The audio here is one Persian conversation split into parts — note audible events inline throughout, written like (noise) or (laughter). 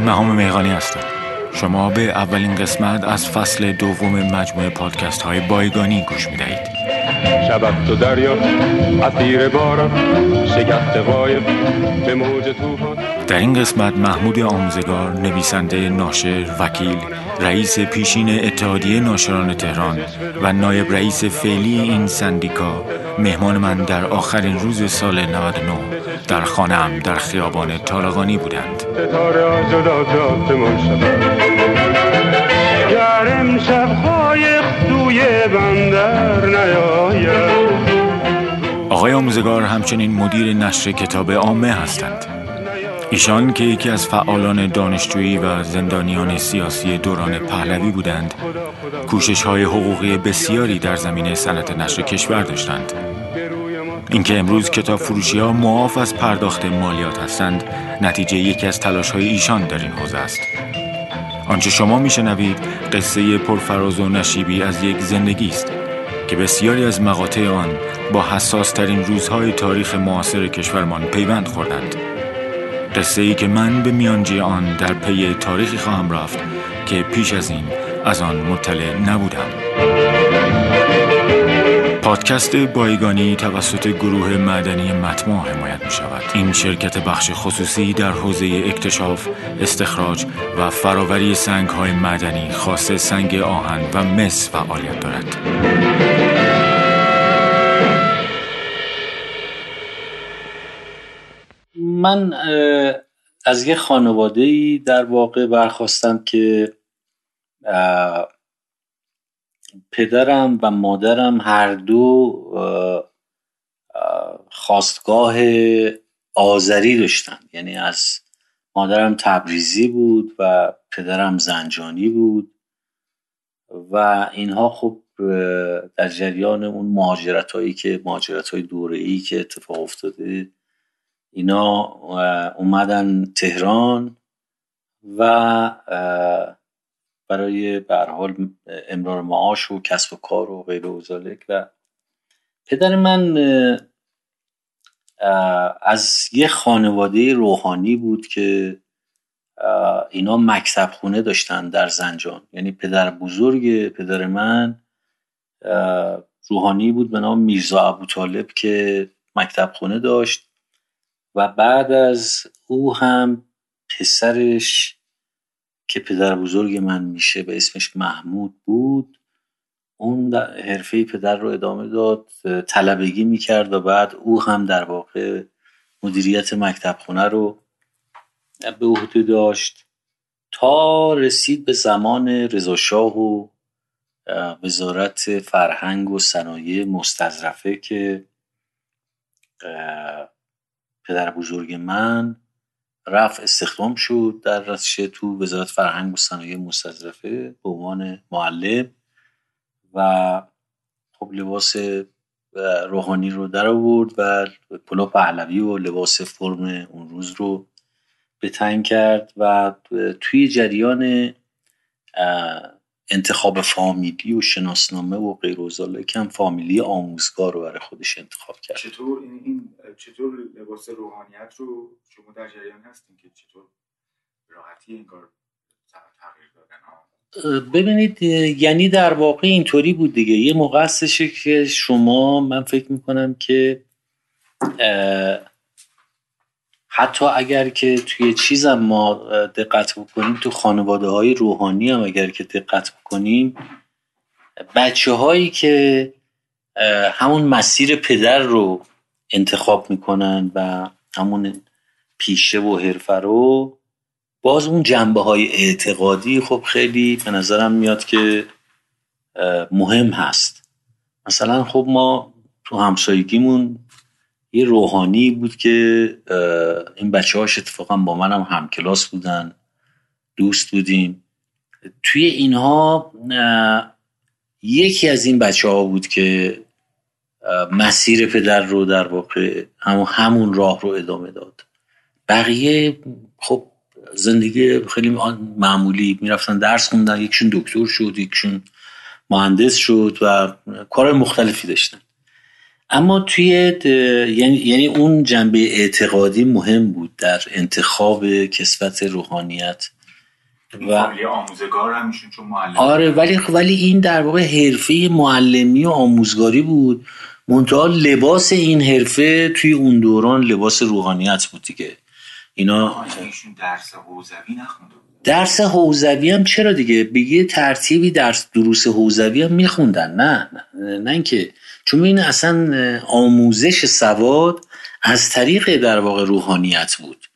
من مهام میغانی هستم. شما به اولین قسمت از فصل دوم مجموعه پادکست های بایگانی گوش می دهید شبت تو دریا اسیر باران شگفت قایب به موج توفان در این قسمت محمود آموزگار نویسنده ناشر وکیل رئیس پیشین اتحادیه ناشران تهران و نایب رئیس فعلی این سندیکا مهمان من در آخرین روز سال 99 در خانم در خیابان طالقانی بودند. آقای آموزگار همچنین مدیر نشر کتاب عامه هستند. ایشان که یکی از فعالان دانشجویی و زندانیان سیاسی دوران پهلوی بودند کوشش های حقوقی بسیاری در زمینه صنعت نشر کشور داشتند. اینکه امروز کتاب فروشی ها معاف از پرداخت مالیات هستند نتیجه یکی از تلاش های ایشان در این حوزه است. آنچه شما میشنوید قصه پرفراز و نشیبی از یک زندگی است که بسیاری از مقاطع آن با حساس ترین روزهای تاریخ معاصر کشورمان پیوند خوردند. قصه ای که من به میانجی آن در پی تاریخی خواهم رفت که پیش از این از آن مطلع نبودم. پادکست بایگانی توسط گروه معدنی متما حمایت می شود. این شرکت بخش خصوصی در حوزه اکتشاف، استخراج و فراوری سنگ های معدنی خاص سنگ آهن و مس فعالیت دارد. من از یه خانواده در واقع برخواستم که پدرم و مادرم هر دو خواستگاه آذری داشتن. یعنی از مادرم تبریزی بود و پدرم زنجانی بود و اینها خب در جریان اون مهاجرت هایی که مهاجرت های دوره ای که اتفاق افتاده اینا اومدن تهران و برای به حال امرار معاش و کسب و کار و غیر و و پدر من از یه خانواده روحانی بود که اینا مکتب خونه داشتن در زنجان. یعنی پدر بزرگ پدر من روحانی بود به نام میرزا ابو طالب که مکتب خونه داشت. و بعد از او هم پسرش که پدر بزرگ من میشه به اسمش محمود بود اون حرفه پدر رو ادامه داد طلبگی می‌کرد و بعد او هم در واقع مدیریت مکتب خونه رو به عهده داشت. تا رسید به زمان رضاشاه و وزارت فرهنگ و صنایع مستظرفه که پدر بزرگ من رفت استخدام شد در رسشه تو وزارت فرهنگ و صنایع مستظرفه به عنوان معلم و خب لباس روحانی رو در آورد و پلو پهلوی و لباس فرم اون روز رو به کرد و توی جریان انتخاب فامیلی و شناسنامه و غیر و فامیلی آموزگار رو برای خودش انتخاب کرد. چطور این چطور لباس روحانیت رو شما در جریان هستین که چطور راحتی این کار تغییر دادن؟ ببینید یعنی در واقع اینطوری بود دیگه. یه موقع که شما من فکر می‌کنم که حتی اگر که توی چیزم ما دقت بکنیم تو خانواده های روحانی هم اگر که دقت بکنیم بچه هایی که همون مسیر پدر رو انتخاب می‌کنن و همون پیشه و حرفه رو باز اون جنبه های اعتقادی خب خیلی به نظرم میاد که مهم هست. مثلا خب ما تو همسایگیمون یه روحانی بود که این بچه هاش اتفاقا با منم هم همکلاس بودن دوست بودیم. توی اینها یکی از این بچه ها بود که مسیر پدر رو در واقع همون, همون راه رو ادامه داد. بقیه خب زندگی خیلی معمولی می‌رفتن درس خوندن یکشون دکتر شد یکشون مهندس شد و کار مختلفی داشتن. اما توی یعنی یعنی اون جنبه اعتقادی مهم بود در انتخاب کسبت روحانیت. و آموزگار همیشون چون معلم. آره ولی ولی این در واقع حرفه معلمی و آموزگاری بود. منتها لباس این حرفه توی اون دوران لباس روحانیت بود دیگه. اینا درس حوزوی نخونده درس حوزوی هم چرا دیگه؟ بگی ترتیبی درس دروس حوزوی هم میخوندن. نه نه, نه اینکه چون این اصلا آموزش سواد از طریق در واقع روحانیت بود.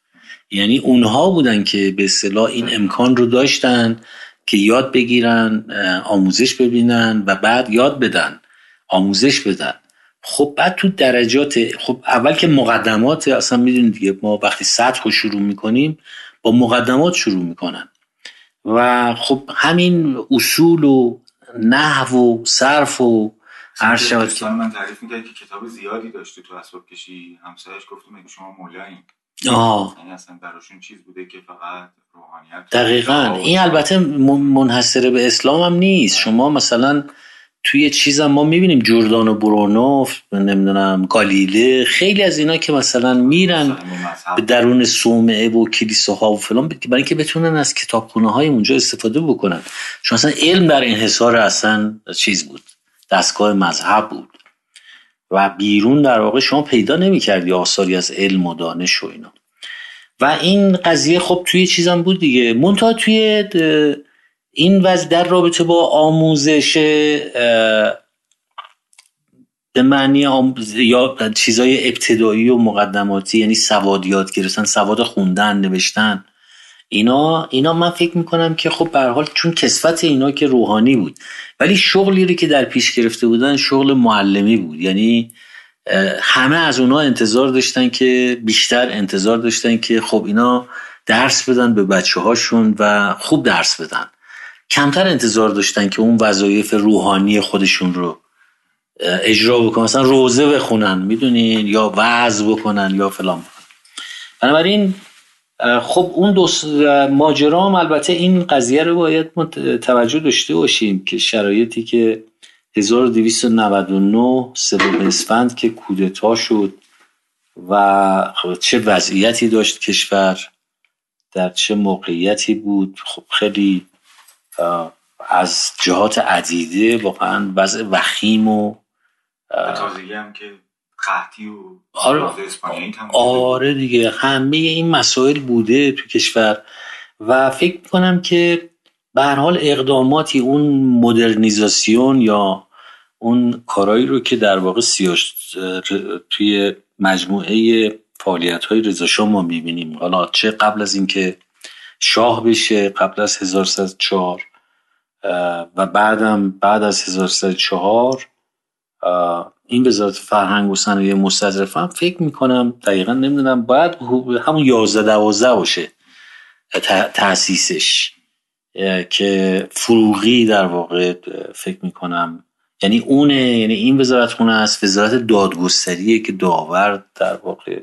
یعنی اونها بودن که به اصطلاح این امکان رو داشتن که یاد بگیرن آموزش ببینن و بعد یاد بدن آموزش بدن. خب بعد تو درجات خب اول که مقدمات اصلا می‌دونید دیگه ما وقتی سطح رو شروع می‌کنیم با مقدمات شروع می‌کنن. و خب همین اصول و نحو و صرف و هر شد من تعریف می‌کرد که کتاب زیادی داشته تو اسباب کشی. همسایش گفته مگه شما مولاییم. آه. یعنی اصلا براشون چیز بوده که فقط روحانیت دقیقا. این البته منحصره به اسلام هم نیست. شما مثلا توی چیزم ما می‌بینیم جوردان و برونوف نمی‌دونم گالیله خیلی از اینا که مثلا میرن به درون صومعه و کلیساها و فلان برای اینکه بتونن از کتابخونه های اونجا استفاده بکنن. چون اصلا علم در انحصار اصلا چیز بود دستگاه مذهب بود. و بیرون در واقع شما پیدا نمی‌کردی آثاری از علم و دانش و اینا. و این قضیه خب توی چیزم بود دیگه. منتها توی این وضع در رابطه با آموزش به معنی آموز... یا چیزای ابتدایی و مقدماتی یعنی سواد یاد گرفتن سواد خوندن نوشتن اینا اینا من فکر می‌کنم که خب به حال چون کسفت اینا که روحانی بود ولی شغلی رو که در پیش گرفته بودن شغل معلمی بود. یعنی همه از اونا انتظار داشتن که بیشتر انتظار داشتن که خب اینا درس بدن به بچه هاشون و خوب درس بدن. کمتر انتظار داشتن که اون وظایف روحانی خودشون رو اجرا بکنن. مثلا روزه بخونن می‌دونین؟ یا وعظ بکنن یا فلان. بنابراین خب اون ماجرا هم البته این قضیه رو باید توجه داشته باشیم که شرایطی که 1299 سوم اسفند که کودتا شد و خب چه وضعیتی داشت کشور در چه موقعیتی بود خب خیلی از جهات عدیده واقعا وضع وخیم و تازگی هم که قحطی و آره, آره دیگه همه این مسائل بوده تو کشور. و فکر کنم که به حال اقداماتی اون مدرنیزاسیون یا اون کارایی رو که در واقع سیاش توی مجموعه فعالیت های رضا ما می‌بینیم. حالا چه قبل از اینکه شاه بشه قبل از 1304 و بعدم بعد از 1304 این وزارت فرهنگ و صنایع مستظرفه هم فکر می‌کنم دقیقا نمی‌دونم باید همون 11 12 باشه تاسیسش که فروغی در واقع فکر می‌کنم. یعنی اونه یعنی این وزارت خونه است وزارت دادگستریه که داور در واقع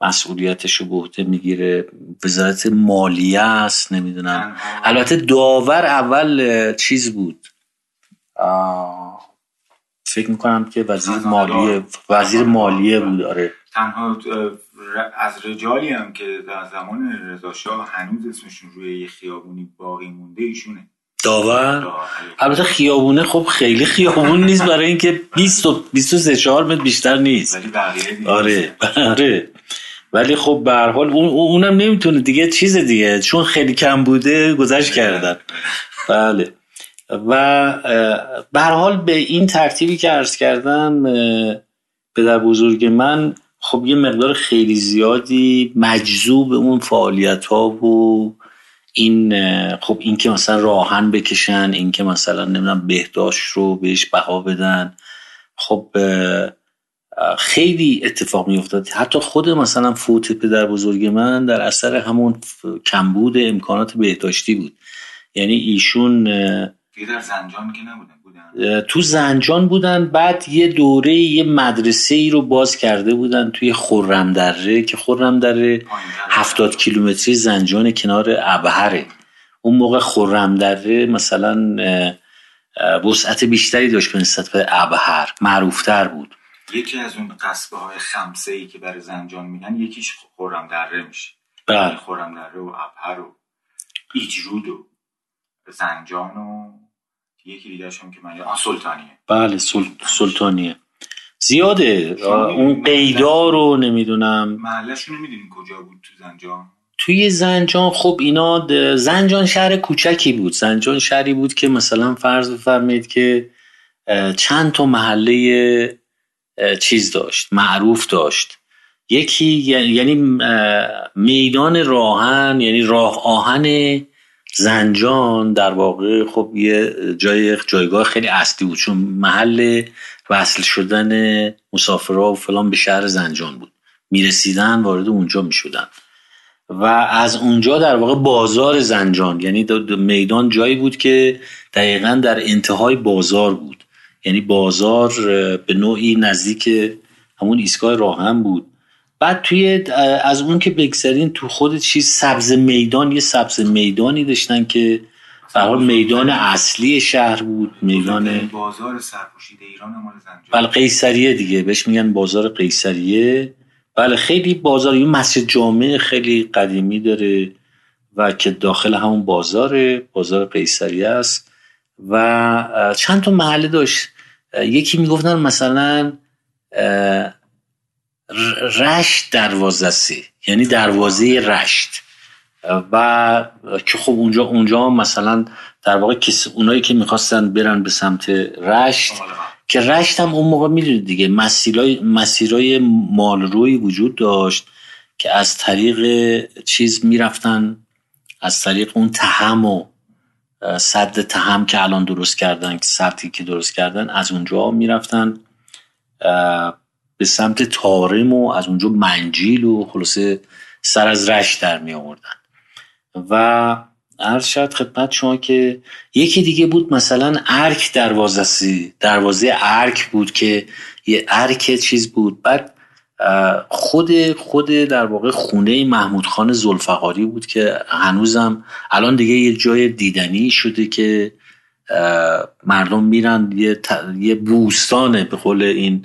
مسئولیتش رو به عهده می‌گیره. وزارت مالیه است نمی‌دونم. البته داور اول چیز بود. فکر می‌کنم که وزیر مالیه وزیر مالیه بود آره. تنها از رجالی هم که در زمان رضا شاه هنوز اسمشون روی یه خیابونی باقی مونده ایشونه. داور؟ البته خیابونه خب خیلی خیابون نیست برای اینکه 20 و 23 4 متر بیشتر نیست. ولی آره آره. ولی خب به هر حال اون اونم نمی‌تونه دیگه چیز دیگه چون خیلی کم بوده گذشت کردن. بله. و به هر حال به این ترتیبی که عرض کردم پدر بزرگ من خب یه مقدار خیلی زیادی مجذوب اون فعالیت ها و این خب این که مثلا راهن بکشن این که مثلا نمی‌دونم بهداشت رو بهش بها بدن. خب خیلی اتفاق می افتاد حتی خود مثلا فوت پدر بزرگ من در اثر همون کمبود امکانات بهداشتی بود. یعنی ایشون در زنجان که نبودن تو زنجان بودن بعد یه دوره یه مدرسه ای رو باز کرده بودن توی خورم دره که خورم دره هفتاد کیلومتری زنجان کنار ابهره. اون موقع خورم دره مثلا وسعت بیشتری داشت به نسبت به ابهر معروفتر بود. یکی از اون قصبه های خمسه ای که برای زنجان میگن یکیش خورم دره میشه. بله. خورم دره و ابهر و ایجرود و زنجان و یکی دیگه هم که من آن سلطانیه. بله سل... سلطانیه. زیاده. اون قیدار رو نمی‌دونم. محلشون نمی‌دونیم کجا بود تو زنجان؟ توی زنجان خب اینا زنجان شهر کوچکی بود. زنجان شهری بود که مثلا فرض بفرمایید که چند تا محله چیز داشت معروف داشت. یکی یعنی میدان راهن یعنی راه آهن زنجان در واقع خب یه جای جایگاه خیلی اصلی بود چون محل وصل شدن مسافرها و فلان به شهر زنجان بود. می‌رسیدن وارد اونجا می‌شدن. و از اونجا در واقع بازار زنجان یعنی میدان جایی بود که دقیقا در انتهای بازار بود. یعنی بازار به نوعی نزدیک همون ایستگاه راهن بود. بعد توی از اون که بگذرین تو خود چیز سبز میدان یه سبز میدانی داشتن که به میدان اصلی شهر بود میدان بازار سرپوشیده ایران مال زنجان. بله قیصریه دیگه. بهش میگن بازار قیصریه. بله خیلی بازار این مسجد جامعه خیلی قدیمی داره و که داخل همون بازاره. بازار قیصریه است. و چند تا محله داشت. یکی می‌گفتن مثلا رشت دروازه سی یعنی دروازه رشت. و که خب اونجا اونجا مثلا در واقع اونایی که می‌خواستن برن به سمت رشت که رشت هم اون موقع می‌دونید دیگه مسیرای مسیرای مالروی وجود داشت که از طریق چیز می‌رفتن از طریق اون تهم و صد تهم که الان درست کردن که سبتی که درست کردن از اونجا می‌رفتن به سمت تارم و از اونجا منجیل و خلاصه سر از رشت در می آوردن و عرض شد خدمت شما که یکی دیگه بود مثلا ارک دروازه دروازه ارک بود که یه ارک چیز بود. بعد خود خود در واقع خونه محمود خان زلفقاری بود که هنوزم الان دیگه یه جای دیدنی شده که مردم میرن یه, یه بوستانه به قول این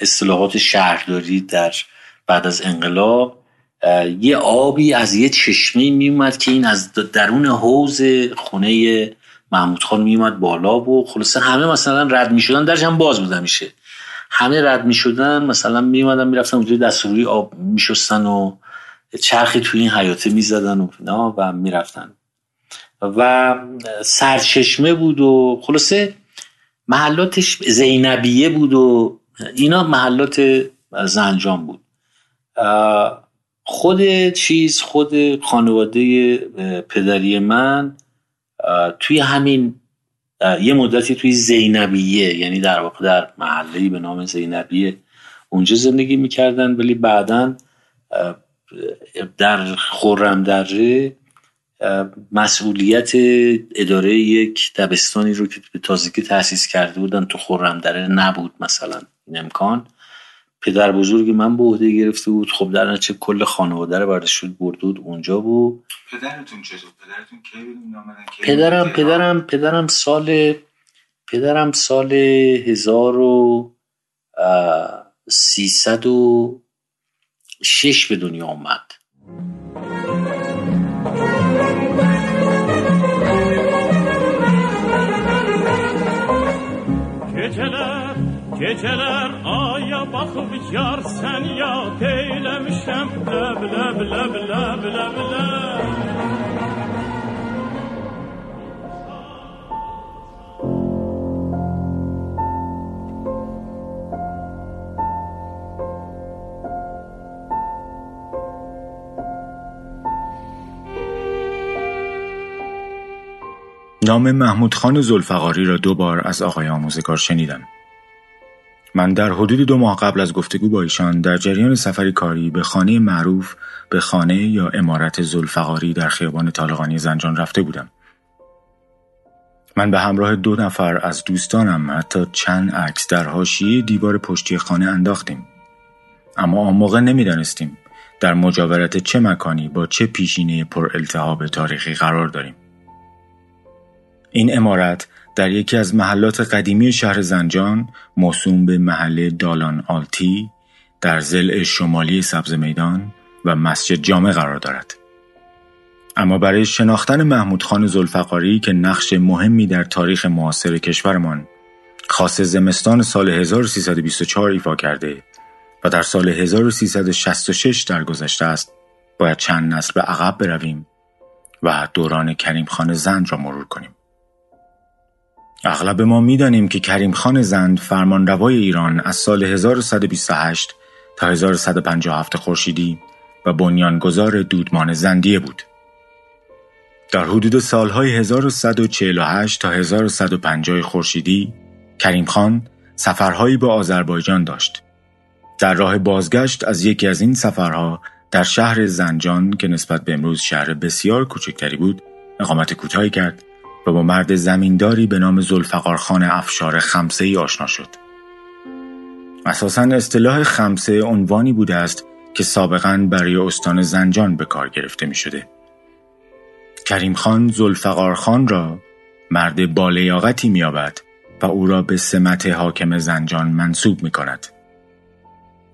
اصطلاحات شهرداری در بعد از انقلاب. یه آبی از یه چشمه میومد که این از درون حوز خونه محمود خان میومد بالا و خلاصه همه مثلا رد می‌شدن درش هم باز بودن میشه همه رد می‌شدن مثلا میومدن می‌رفتن اونجا دستوری آب میشستن و چرخی توی این حیاته می‌زدن و و می‌رفتن. و سرچشمه بود و خلاصه محلاتش زینبیه بود و اینا محلات زنجان بود. خود چیز خود خانواده پدری من توی همین یه مدتی توی زینبیه یعنی در واقع در محله به نام زینبیه اونجا زندگی می‌کردن ولی بعدا در خورم دره مسئولیت اداره یک دبستانی رو که به تازگی تأسیس کرده بودن تو خورم دره نبود مثلا این امکان. پدر بزرگ من به عهده گرفته بود. خب در نتیجه کل خانواده رو برداشت برده بود اونجا بود. پدرتون چطور پدرتون کی پدرم پدرم پدرم سال پدرم سال هزار و سیصد و شش به دنیا آمد Geceler bakıp yar sen ya eylemişem leb leb leb leb leb leb نام محمود خان زلفقاری را دو بار از آقای آموزگار شنیدم. من در حدود دو ماه قبل از گفتگو با ایشان در جریان سفری کاری به خانه معروف به خانه یا امارت زلفقاری در خیابان طالقانی زنجان رفته بودم. من به همراه دو نفر از دوستانم حتی چند عکس در حاشیه دیوار پشتی خانه انداختیم. اما آن موقع نمی‌دانستیم در مجاورت چه مکانی با چه پیشینه پر التهاب تاریخی قرار داریم. این امارت در یکی از محلات قدیمی شهر زنجان موسوم به محله دالان آلتی در زل شمالی سبز میدان و مسجد جامع قرار دارد. اما برای شناختن محمود خان زلفقاری که نقش مهمی در تاریخ معاصر کشورمان خاص زمستان سال 1324 ایفا کرده و در سال 1366 درگذشته است باید چند نسل به عقب برویم و دوران کریم خان زند را مرور کنیم. اغلب ما می‌دانیم که کریم خان زند فرمانروای ایران از سال 1128 تا 1157 خورشیدی و بنیانگذار دودمان زندیه بود. در حدود سالهای 1148 تا 1150 خورشیدی کریم خان سفرهایی به آذربایجان داشت. در راه بازگشت از یکی از این سفرها در شهر زنجان که نسبت به امروز شهر بسیار کوچکتری بود اقامت کوتاهی کرد و با مرد زمینداری به نام زلفقارخان افشار خمسه ای آشنا شد. اساسا اصطلاح خمسه عنوانی بوده است که سابقا برای استان زنجان به کار گرفته می شده. کریم خان زلفقار را مرد بالیاقتی می و او را به سمت حاکم زنجان منصوب می کند.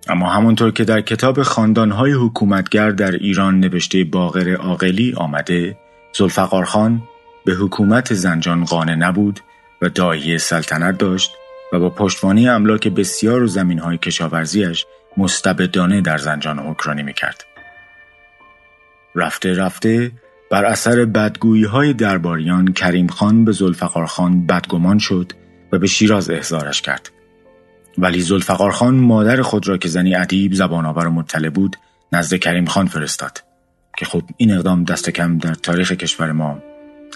اما همانطور که در کتاب خاندانهای حکومتگر در ایران نوشته باغر عاقلی آمده زلفقار خان به حکومت زنجان قانع نبود و دایی سلطنت داشت و با پشتوانی املاک بسیار و زمینهای کشاورزیش مستبدانه در زنجان حکرانی می‌کرد. رفته رفته بر اثر بدگویی های درباریان کریم خان به زلفقار خان بدگمان شد و به شیراز احضارش کرد. ولی زلفقار خان مادر خود را که زنی ادیب زبان آور مطلع بود نزد کریم خان فرستاد که خب این اقدام دست کم در تاریخ کشور ما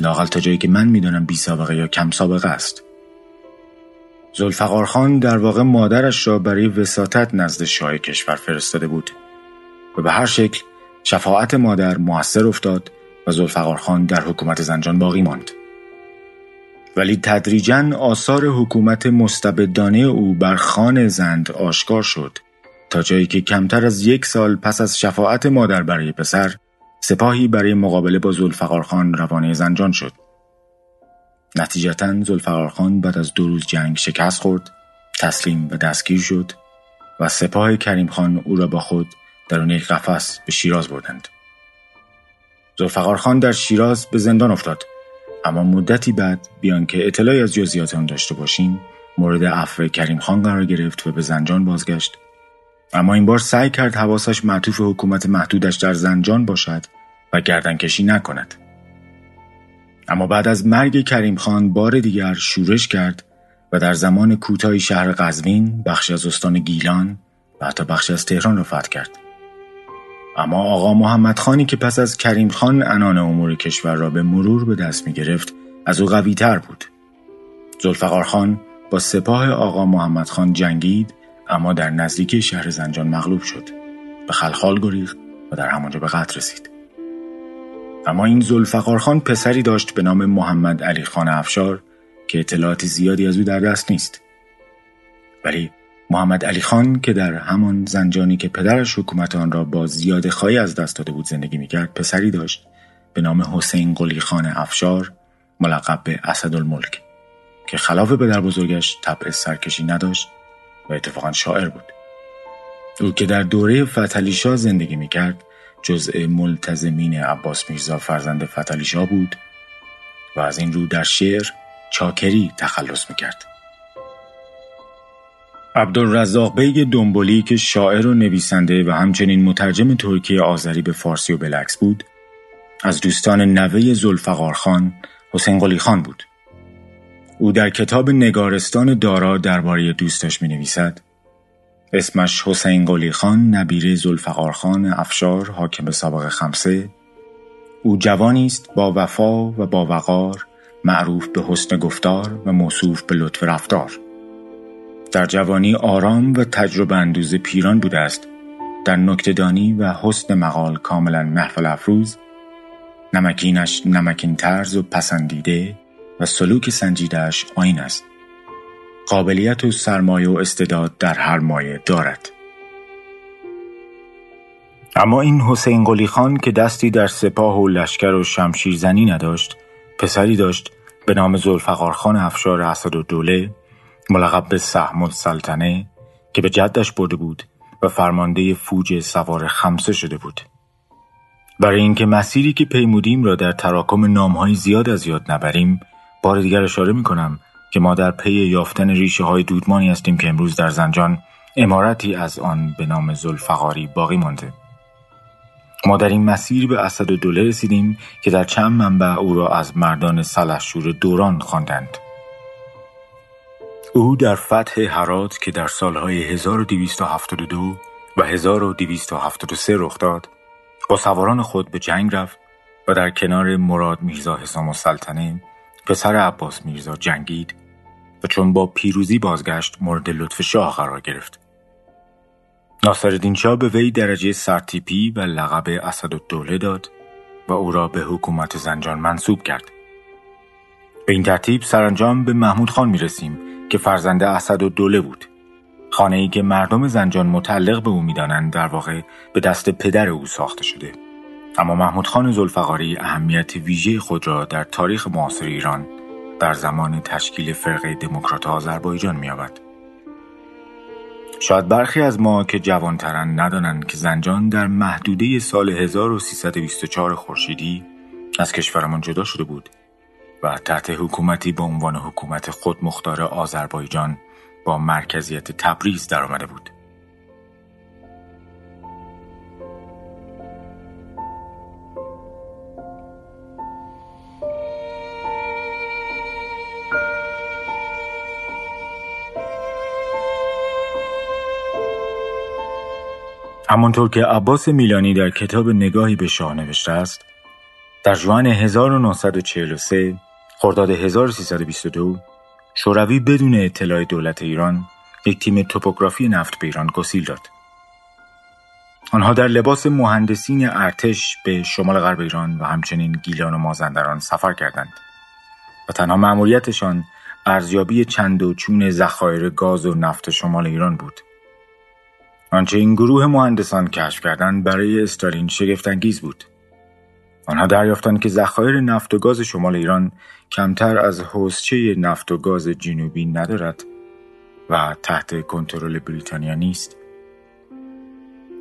لاقل تا جایی که من می‌دانم بی سابقه یا کم سابقه است. زلفقار خان در واقع مادرش را برای وساطت نزد شاه کشور فرستاده بود و به هر شکل شفاعت مادر موثر افتاد و زلفقار خان در حکومت زنجان باقی ماند. ولی تدریجا آثار حکومت مستبدانه او بر خان زند آشکار شد تا جایی که کمتر از یک سال پس از شفاعت مادر برای پسر سپاهی برای مقابله با زلفقار خان روانه زنجان شد. نتیجتا زلفقار خان بعد از دو روز جنگ شکست خورد، تسلیم و دستگیر شد و سپاه کریم خان او را با خود درون یک قفس به شیراز بردند. زلفقار خان در شیراز به زندان افتاد اما مدتی بعد بیان که اطلاعی از جزئیات آن داشته باشیم مورد عفو کریم خان قرار گرفت و به زنجان بازگشت اما این بار سعی کرد حواسش معطوف حکومت محدودش در زنجان باشد و گردنکشی نکند اما بعد از مرگ کریم خان بار دیگر شورش کرد و در زمان کوتاهی شهر قزوین بخشی از استان گیلان و حتی بخشی از تهران را فتح کرد اما آقا محمد خانی که پس از کریم خان انان امور کشور را به مرور به دست می گرفت از او قوی تر بود. زلفقار خان با سپاه آقا محمد خان جنگید اما در نزدیکی شهر زنجان مغلوب شد. به خلخال گریخت و در همانجا به قتل رسید. اما این زلفقار خان پسری داشت به نام محمد علی خان افشار که اطلاعات زیادی از او در دست نیست. ولی محمد علی خان که در همان زنجانی که پدرش حکومت آن را با زیاد خواهی از دست داده بود زندگی می‌کرد پسری داشت به نام حسین قلی خان افشار ملقب به اسدالملک که خلاف پدر بزرگش طبع سرکشی نداشت و اتفاقا شاعر بود. او که در دوره فتلیشا زندگی می‌کرد جزء ملتزمین عباس میرزا فرزند فتلیشا بود و از این رو در شعر چاکری تخلص می‌کرد. عبدالرزاق بیگ دنبلی که شاعر و نویسنده و همچنین مترجم ترکی آذری به فارسی و بالعکس بود از دوستان نوه ذوالفقار خان حسین قلی خان بود. او در کتاب نگارستان دارا درباره دوستش می نویسد اسمش حسین قلی خان نبیره ذوالفقار خان افشار حاکم سابق خمسه. او جوانی است با وفا و با وقار معروف به حسن گفتار و موصوف به لطف رفتار. در جوانی آرام و تجربه اندوز پیران بوده است. در نکتهدانی و حسن مقال کاملا محفل افروز نمکینش نمکین طرز و پسندیده. و سلوک سنجیدهش آین است. قابلیت و سرمایه و استعداد در هر مایه دارد. اما این حسین قلی خان که دستی در سپاه و لشکر و شمشیر زنی نداشت پسری داشت به نام زلفقارخان افشار اسد و دوله ملقب به سهم السلطنه که به جدش برده بود و فرمانده فوج سوار خمسه شده بود. برای اینکه مسیری که پیمودیم را در تراکم نامهای زیاد از یاد نبریم بار دیگر اشاره می کنم که ما در پی یافتن ریشه های دودمانی هستیم که امروز در زنجان امارتی از آن به نام زلفقاری باقی مانده ما در این مسیر به اسد دوله رسیدیم که در چند منبع او را از مردان سلحشور دوران خواندند. او در فتح هرات که در سالهای 1272 و 1273 رخ داد با سواران خود به جنگ رفت و در کنار مراد میرزا حسام السلطنه پسر عباس میرزا جنگید و چون با پیروزی بازگشت مورد لطف شاه قرار گرفت. ناصرالدین شاه به وی درجه سرتیپی و لقب اسدالدوله داد و او را به حکومت زنجان منصوب کرد. به این ترتیب سرانجام به محمود خان می رسیم که فرزند اسدالدوله بود. خانه ای که مردم زنجان متعلق به او می‌دانند در واقع به دست پدر او ساخته شده. اما محمود خان زلفقاری اهمیت ویژه خود را در تاریخ معاصر ایران در زمان تشکیل فرقه دموکرات آذربایجان می‌یابد. شاید برخی از ما که جوانترن ندانند که زنجان در محدوده سال 1324 خورشیدی از کشورمان جدا شده بود و تحت حکومتی با عنوان حکومت خودمختار آذربایجان با مرکزیت تبریز درآمده بود. همانطور که عباس میلانی در کتاب نگاهی به شاه نوشته است در جوان 1943 خرداد 1322 شوروی بدون اطلاع دولت ایران یک تیم توپوگرافی نفت به ایران گسیل داد. آنها در لباس مهندسین ارتش به شمال غرب ایران و همچنین گیلان و مازندران سفر کردند و تنها مأموریتشان ارزیابی چند و چون ذخایر گاز و نفت شمال ایران بود. آنچه این گروه مهندسان کشف کردند برای استالین شگفتانگیز بود. آنها دریافتند که ذخایر نفت و گاز شمال ایران کمتر از حوزچه نفت و گاز جنوبی ندارد و تحت کنترل بریتانیا نیست.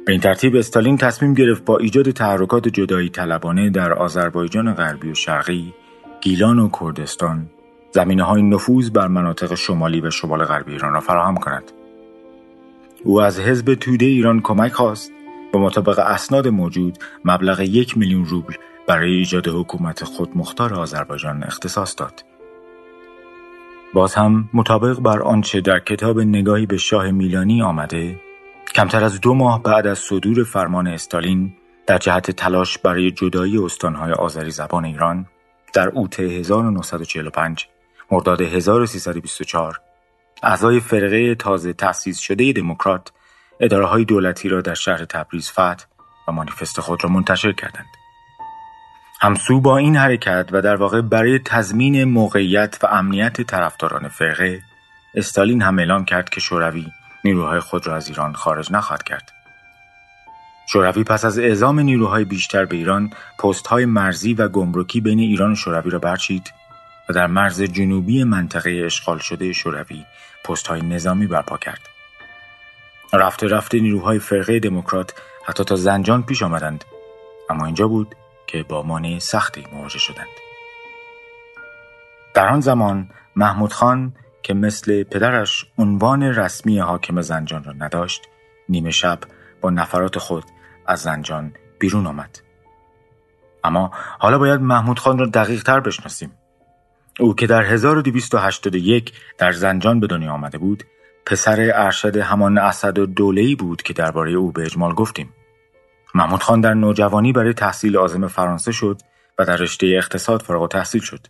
به این ترتیب استالین تصمیم گرفت با ایجاد تحرکات جدایی طلبانه در آذربایجان غربی و شرقی، گیلان و کردستان زمینه های نفوذ بر مناطق شمالی و شمال غربی ایران را فراهم کند. او از حزب توده ایران کمک خواست و مطابق اسناد موجود مبلغ یک میلیون روبل برای ایجاد حکومت خودمختار آذربایجان اختصاص داد. باز هم مطابق بر آنچه در کتاب نگاهی به شاه میلانی آمده کمتر از دو ماه بعد از صدور فرمان استالین در جهت تلاش برای جدایی استانهای آذری زبان ایران در اوت 1945 مرداد 1324 اعضای فرقه تازه تأسیس شده دموکرات اداره های دولتی را در شهر تبریز فتح و مانیفست خود را منتشر کردند. همسو با این حرکت و در واقع برای تضمین موقعیت و امنیت طرفداران فرقه استالین هم اعلام کرد که شوروی نیروهای خود را از ایران خارج نخواهد کرد. شوروی پس از اعزام نیروهای بیشتر به ایران پست های مرزی و گمرکی بین ایران و شوروی را برچید و در مرز جنوبی منطقه اشغال شده شوروی پست های نظامی برپا کرد. رفته رفته نیروهای فرقه دموکرات حتی تا زنجان پیش آمدند اما اینجا بود که با مانع سختی مواجه شدند. در آن زمان محمود خان که مثل پدرش عنوان رسمی حاکم زنجان را نداشت نیمه شب با نفرات خود از زنجان بیرون آمد. اما حالا باید محمود خان را دقیق تر بشناسیم. او که در 1281 در زنجان به دنیا آمده بود پسر ارشد همان اسد و دولهی بود که درباره او به اجمال گفتیم. محمود خان در نوجوانی برای تحصیل آزم فرانسه شد و در رشته اقتصاد فارغ تحصیل شد.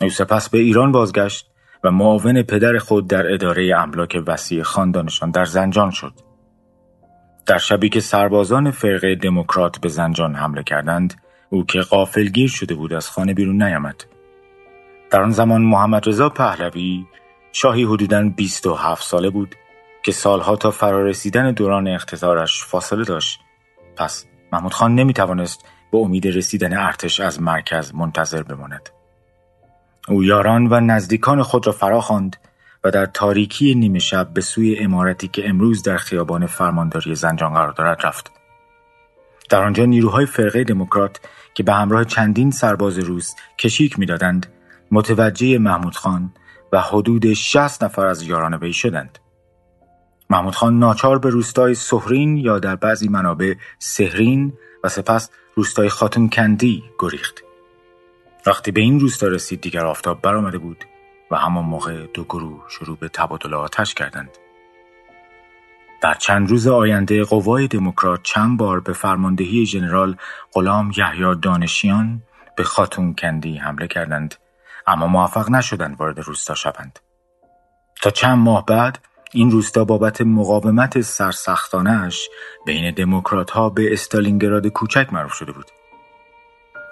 او سپس به ایران بازگشت و معاون پدر خود در اداره املاک وسیع خاندانشان در زنجان شد. در شبی که سربازان فرقه دموکرات به زنجان حمله کردند او که غافلگیر شده بود از خانه بیرون نیامد. در آن زمان محمد رضا پهلوی شاهی حدوداً 27 ساله بود که سالها تا فرارسیدن دوران اقتدارش فاصله داشت. پس محمود خان نمی توانست به امید رسیدن ارتش از مرکز منتظر بماند. او یاران و نزدیکان خود را فراخواند و در تاریکی نیمه شب به سوی امارتی که امروز در خیابان فرمانداری زنجان قرار دارد رفت. در آنجا نیروهای فرقه دموکرات که به همراه چندین سرباز روس کشیک می‌دادند متوجه محمود خان و حدود 60 نفر از یاران وی شدند. محمود خان ناچار به روستای سهرین یا در بعضی منابع سهرین و سپس روستای خاتون کندی گریخت. وقتی به این روستا رسید دیگر آفتاب برآمده بود و همان موقع دو گروه شروع به تبادل آتش کردند. در چند روز آینده قوای دموکرات چند بار به فرماندهی ژنرال غلام یحیی دانشیان به خاتون کندی حمله کردند. اما موفق نشدند وارد روستا شوند تا چند ماه بعد این روستا بابت مقاومت سرسختانش بین دموکرات ها به استالینگراد کوچک معروف شده بود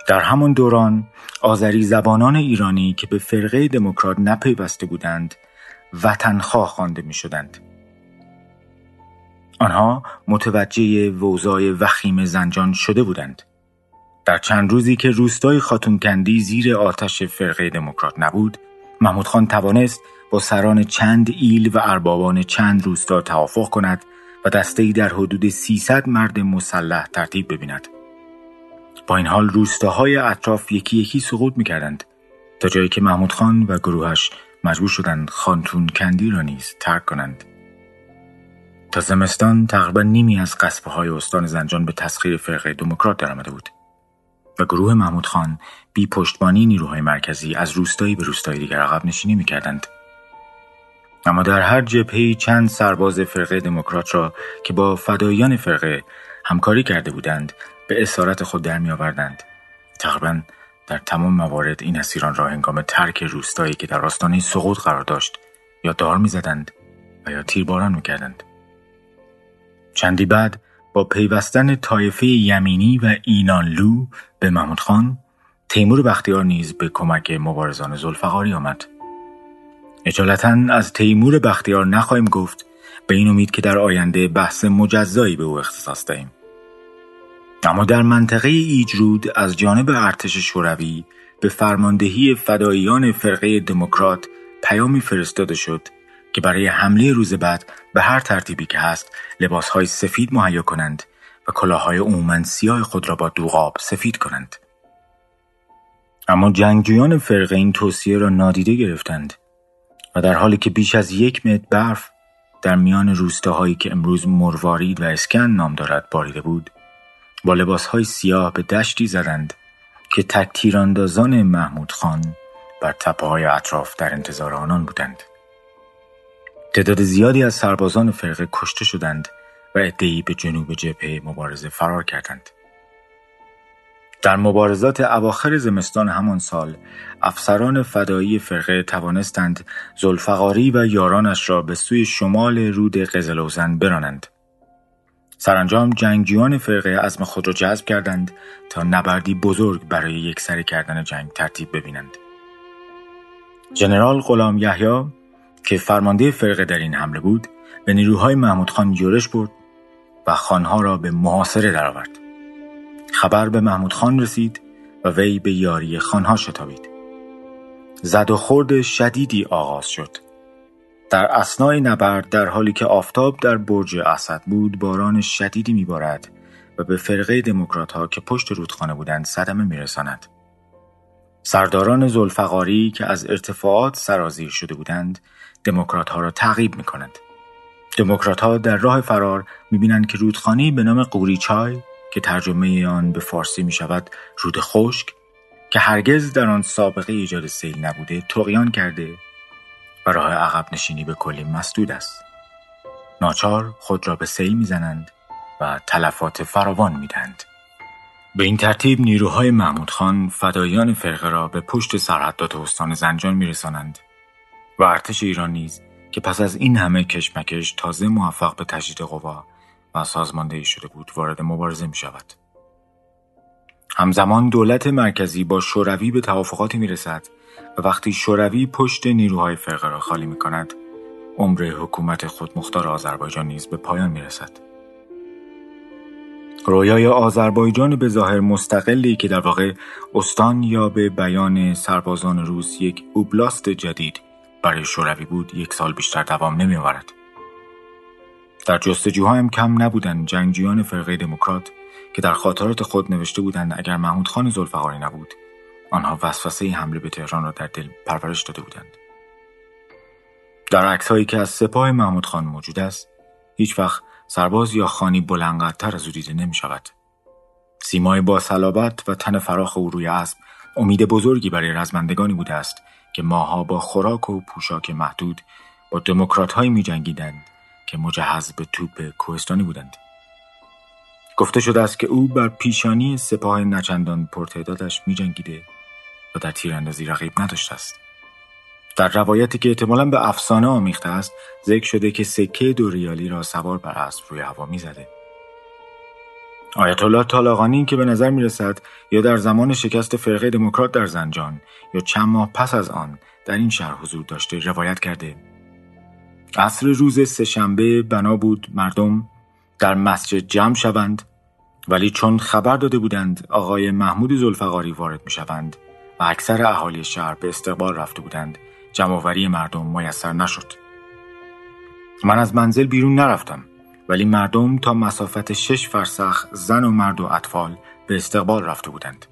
در همان دوران آذری زبانان ایرانی که به فرقه دموکرات نپیوسته بودند وطنخواه خوانده می شدند. آنها متوجه ووزای وخیم زنجان شده بودند. در چند روزی که روستای خاتونکندی زیر آتش فرقه دموکرات نبود، محمود خان توانست با سران چند ایل و اربابان چند روستا توافق کند و دستهای در حدود 300 مرد مسلح ترتیب ببیند. با این حال روستاهای اطراف یکی یکی سقوط می‌کردند تا جایی که محمود خان و گروهش مجبور شدند خانتون کندی را نیز ترک کنند. تا زمستان تقریبا نیمی از قصبه های استان زنجان به تسخیر فرقه دموکرات درآمده بود و گروه محمود خان بی پشتبانی نیروهای مرکزی از روستایی به روستایی دیگر عقب نشینی می‌کردند. اما در هر جبهه چند سرباز فرقه دموکرات را که با فدایان فرقه همکاری کرده بودند به اسارت خود در می آوردند. تقریبا در تمام موارد این اسیران را هنگام ترک روستایی که در آستانه سقوط قرار داشت یا دار می‌زدند و یا تیرباران می‌کردند چندی بعد با پیوستن طایفه یمینی و اینانلو به محمود خان تیمور بختیار نیز به کمک مبارزان زلفقاری آمد. اجالتا از تیمور بختیار نخواهیم گفت به این امید که در آینده بحث مجزایی به او اختصاص دهیم. اما در منطقه ایجرود از جانب ارتش شوروی به فرماندهی فداییان فرقه دموکرات پیامی فرستاده شد که برای حمله روز بعد به هر ترتیبی که هست لباسهای سفید مهیا کنند و کلاههای عموما سیاه خود را با دوغاب سفید کنند. اما جنگجویان فرقه این توصیه را نادیده گرفتند و در حالی که بیش از یک متر برف در میان روستاهایی که امروز مروارید و اسکن نام دارد باریده بود با لباسهای سیاه به دشتی زدند که تک تیراندازان محمود خان بر تپه های اطراف در انتظار آنان بودند. تعداد زیادی از سربازان فرقه کشته شدند و عدهای به جنوب جبهه مبارزه فرار کردند. در مبارزات اواخر زمستان همان سال افسران فدایی فرقه توانستند زلفقاری و یارانش را به سوی شمال رود قزلوزن برانند. سرانجام جنگجویان فرقه عزم خود را جذب کردند تا نبردی بزرگ برای یک سری کردن جنگ ترتیب ببینند. ژنرال غلام یحیی که فرمانده فرقه در این حمله بود به نیروهای محمود خان یورش برد و خانها را به محاصره درآورد. خبر به محمود خان رسید و وی به یاری خانها شتابید. زد و خورد شدیدی آغاز شد. در اسنای نبرد در حالی که آفتاب در برج اسد بود باران شدیدی میبارد و به فرقه دموکرات ها که پشت رودخانه بودند صدمه میرساند. سرداران زلفقاری که از ارتفاعات سرازیر شده بودند دموکرات ها را تعقیب می کنند. دموکرات ها در راه فرار می بینند که رودخانه به نام قوریچای که ترجمه آن به فارسی می شود رود خشک که هرگز در آن سابقه ایجاد سیل نبوده تقیان کرده و راه عقب نشینی به کلی مسدود است. ناچار خود را به سیل می‌زنند و تلفات فراوان می‌دهند. به این ترتیب نیروهای محمود خان فدایان فرقه را به پشت سرحدات استان زنجان میرسانند و ارتش ایران نیز که پس از این همه کشمکش تازه موفق به تجدید قوا و سازماندهی شده بود وارد مبارزه می شود. همزمان دولت مرکزی با شوروی به توافقاتی می رسد و وقتی شوروی پشت نیروهای فرقه را خالی می کند عمر حکومت خودمختار آذربایجان نیز به پایان می رسد. رویای آذربایجان به ظاهر مستقلی که در واقع استان یا به بیان سربازان روس یک اوبلاست جدید برای شوروی بود یک سال بیشتر دوام نمی آورد. در جستجوها هم کم نبودند جنگجویان فرقه دموکرات که در خاطرات خود نوشته بودند اگر محمود خان زلفقاری نبود آنها وسوسه حمله به تهران را در دل پرورش داده بودند در عکس هایی که از سپاه محمود خان موجود است هیچ وقت سرباز یا خانی بلندقدرتر از او دیده نمی شود. سیمای با صلابت و تن فراخ او روی اسب امید بزرگی برای رزمندگانی بوده است که ماها با خوراک و پوشاک محدود با دموکرات هایی می جنگیدند که مجهز به توپ کوهستانی بودند. گفته شده است که او بر پیشانی سپاه نچندان پرتعدادش می جنگیده و در تیراندازی رقیب نداشته است. در روایتی که احتمالا به افسانه آمیخته است ذکر شده که سکه دو ریالی را سوار بر اسب روی هوا می‌زده آیت الله طالقانی که به نظر می رسد یا در زمان شکست فرقه دموکرات در زنجان یا چند ماه پس از آن در این شهر حضور داشته روایت کرده. عصر روز سهشنبه بنا بود مردم در مسجد جمع شوند ولی چون خبر داده بودند آقای محمود زلفقاری وارد می شوند و اکثر اهالی شهر به استقبال رفته بودند جمعوری مردم میسر نشد. من از منزل بیرون نرفتم. ولی مردم تا مسافت شش فرسخ زن و مرد و اطفال به استقبال رفته بودند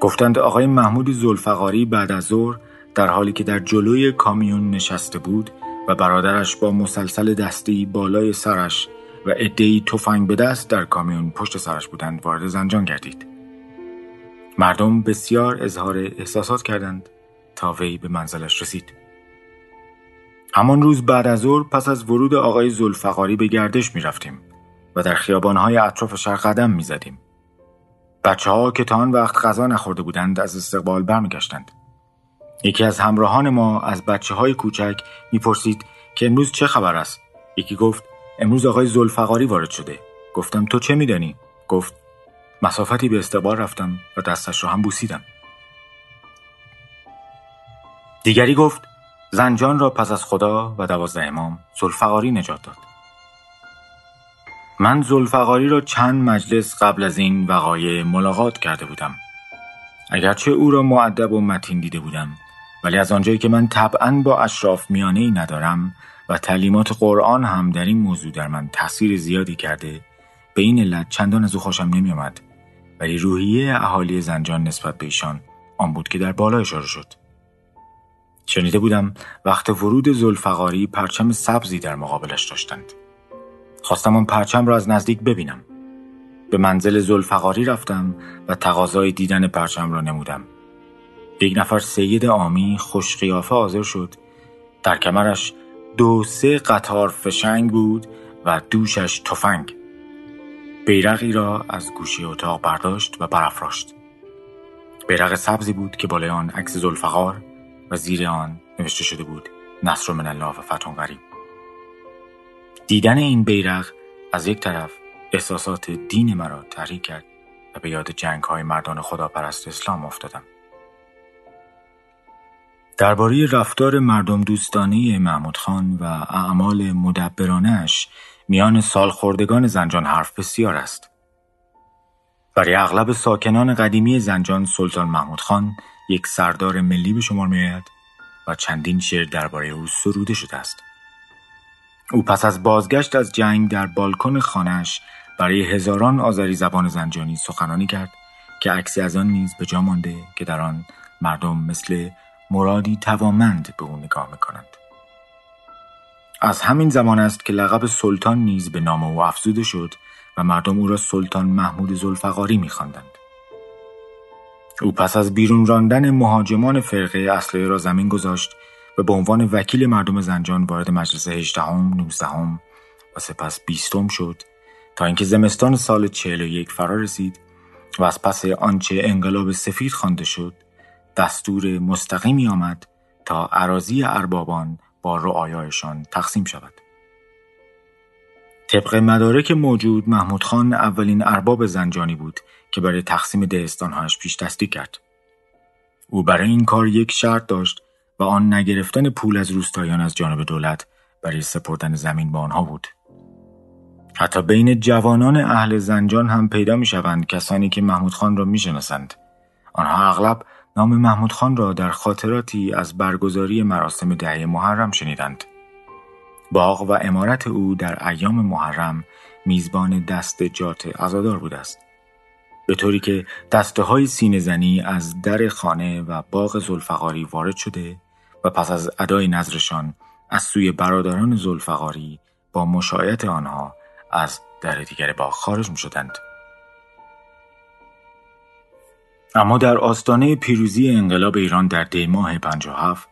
گفتند آقای محمود زلفقاری بعد از ظهر در حالی که در جلوی کامیون نشسته بود و برادرش با مسلسل دستی بالای سرش و عدهای تفنگ به دست در کامیون پشت سرش بودند وارد زنجان گردید مردم بسیار اظهار احساسات کردند تا وی به منزلش رسید. همان روز بعد از ظهر پس از ورود آقای زلفقاری به گردش می رفتیم و در خیابانهای اطراف شهر قدم می زدیم. بچه ها که تا آن وقت غذا نخورده بودند از استقبال برمیگشتند. یکی از همراهان ما از بچه های کوچک می‌پرسید که امروز چه خبر است؟ یکی گفت امروز آقای زلفقاری وارد شده. گفتم تو چه میدانی؟ گفت مسافتی به استقبال رفتم و دستش رو هم بوسیدم. دیگری گفت زنجان را پس از خدا و دوازده امام زلفقاری نجات داد. من زلفقاری را چند مجلس قبل از این وقایع ملاقات کرده بودم. اگرچه او را معدب و متین دیده بودم ولی از آنجایی که من طبعا با اشراف میانه ای ندارم و تعلیمات قرآن هم در این موضوع در من تاثیر زیادی کرده به این علت چندان از او خوشم نمیآمد. ولی روحیه اهالی زنجان نسبت به ایشان آن بود که در بالا اشاره شد. شنیده بودم وقت ورود زلفقاری پرچم سبزی در مقابلش داشتند. خواستم آن پرچم را از نزدیک ببینم. به منزل زلفقاری رفتم و تقاضای دیدن پرچم را نمودم. یک نفر سید آمی خوش قیافه حاضر شد. در کمرش دو سه قطار فشنگ بود و دوشش تفنگ. بیرقی را از گوشی اتاق برداشت و برافراشت. بیرق سبزی بود که بالای آن عکس زلفقار و زیر آن نوشته شده بود نصر من الله و فتح غریب دیدن این بیرق از یک طرف احساسات دین مرا تحریک کرد و به یاد جنگ های مردان خداپرست اسلام افتادم درباره رفتار مردم دوستانی محمود خان و اعمال مدبرانش میان سالخوردگان زنجان حرف بسیار است. برای اغلب ساکنان قدیمی زنجان سلطان محمود خان یک سردار ملی به شمار میآید و چندین شعر درباره او سروده شده است. او پس از بازگشت از جنگ در بالکن خانهاش برای هزاران آذری زبان زنجانی سخنانی کرد که عکسی از آن نیز به جا مانده که در آن مردم مثل مرادی توامند به او نگاه می‌کنند. از همین زمان است که لقب سلطان نیز به نام او افزوده شد و مردم او را سلطان محمود زلفقاری میخواندند. او پس از بیرون راندن مهاجمان فرقه اصلی را زمین گذاشت و به عنوان وکیل مردم زنجان وارد مجلس هجدهم، نوزدهم و سپس بیستم شد تا اینکه زمستان سال چهل و یک فرا رسید و از پس آنچه انقلاب سفید خوانده شد دستور مستقیمی آمد تا عراضی اربابان با رعایایشان تقسیم شود. طبق مدارک موجود محمود خان اولین ارباب زنجانی بود که برای تقسیم دهستانهایش پیش دستی کرد. او برای این کار یک شرط داشت و آن نگرفتن پول از روستایان از جانب دولت برای سپردن زمین به آنها بود. حتی بین جوانان اهل زنجان هم پیدا می شوند کسانی که محمود خان را می شناسند. آنها اغلب نام محمود خان را در خاطراتی از برگزاری مراسم دهه محرم شنیدند. باغ و امارت او در ایام محرم میزبان دست جات ازادار بوده است. به طوری که دسته های از در خانه و باغ زلفقاری وارد شده و پس از ادای نظرشان از سوی برادران زلفقاری با مشایعت آنها از در دیگر باغ خارج می شدند. اما در آستانه پیروزی انقلاب ایران در دی ماه 57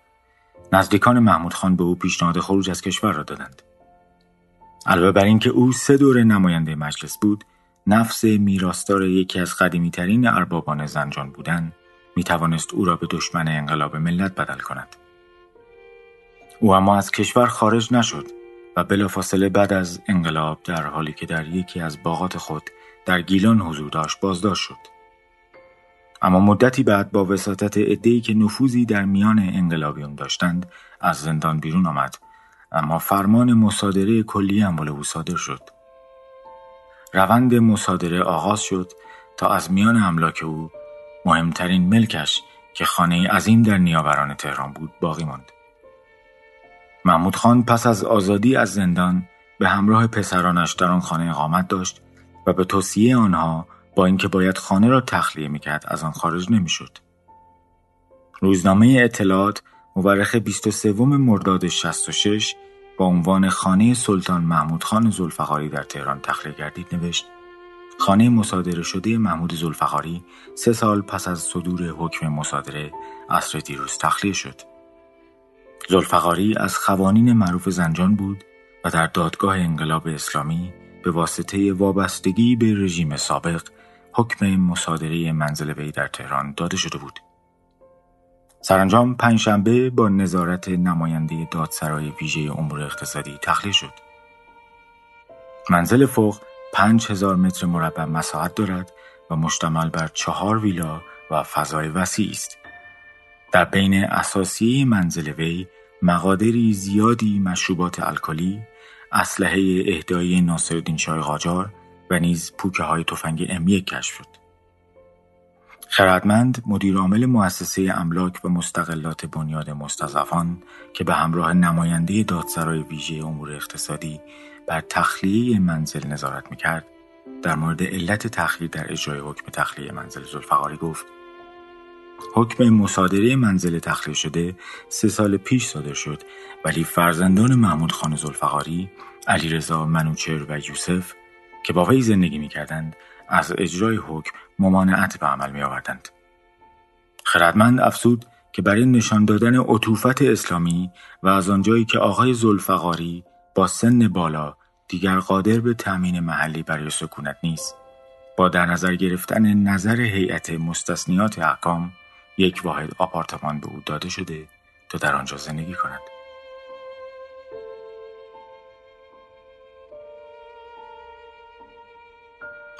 نزدیکان محمود خان به او پیشنهاد خروج از کشور را دادند. علاوه بر اینکه او سه دور نماینده مجلس بود، نفس میراستار یکی از قدیمی ترین اربابان زنجان بودن می توانست او را به دشمن انقلاب ملت بدل کند. او اما از کشور خارج نشد و بلافاصله بعد از انقلاب در حالی که در یکی از باغات خود در گیلان حضور داشت بازداشت شد. اما مدتی بعد با وساطت عدهای که نفوذی در میان انقلابیون داشتند از زندان بیرون آمد اما فرمان مصادره کلی اموال او صادر شد روند مصادره آغاز شد تا از میان املاک او مهمترین ملکش که خانه عظیم در نیاوران تهران بود باقی ماند محمود خان پس از آزادی از زندان به همراه پسرانش در آن خانه اقامت داشت و به توصیه آنها با اینکه باید خانه را تخلیه می‌کرد از آن خارج نمی‌شد. روزنامه اطلاعات مورخ 23 مرداد 66 با عنوان خانه سلطان محمود خان زلفقاری در تهران تخلیه گردید نوشت خانه مصادره شده محمود زلفقاری سه سال پس از صدور حکم مصادره عصر دیروز تخلیه شد. زلفقاری از خوانین معروف زنجان بود و در دادگاه انقلاب اسلامی به واسطه وابستگی به رژیم سابق حکم مصادره منزل وی در تهران داده شده بود. سرانجام پنجشنبه با نظارت نماینده دادسرای ویژه امور اقتصادی تخلیه شد. منزل فوق پنج هزار متر مربع مساحت دارد و مشتمل بر چهار ویلا و فضای وسیع است. در بین اساسی منزل وی مقادری زیادی مشروبات الکلی، اسلحه اهدایی ناصرالدین شاه قاجار و نیز پوکه های تفنگ ام کشف شد. خردمند مدیر عامل مؤسسه املاک و مستقلات بنیاد مستضعفان که به همراه نماینده دادسرای ویژه امور اقتصادی بر تخلیه منزل نظارت می‌کرد در مورد علت تأخیر در اجرای حکم تخلیه منزل زلفقاری گفت حکم مصادره منزل تخلیه شده سه سال پیش صادر شد ولی فرزندان محمود خان زلفقاری علیرضا منوچر و یوسف که با وی زندگی می‌کردند از اجرای حکم ممانعت به عمل می آوردند. خردمند افسود که برای نشان دادن عطوفت اسلامی و از آنجایی که آقای زلفقاری با سن بالا دیگر قادر به تأمین محلی برای سکونت نیست با در نظر گرفتن نظر هیئت مستثنیات احکام یک واحد آپارتمان به او داده شده تا در آنجا زندگی کند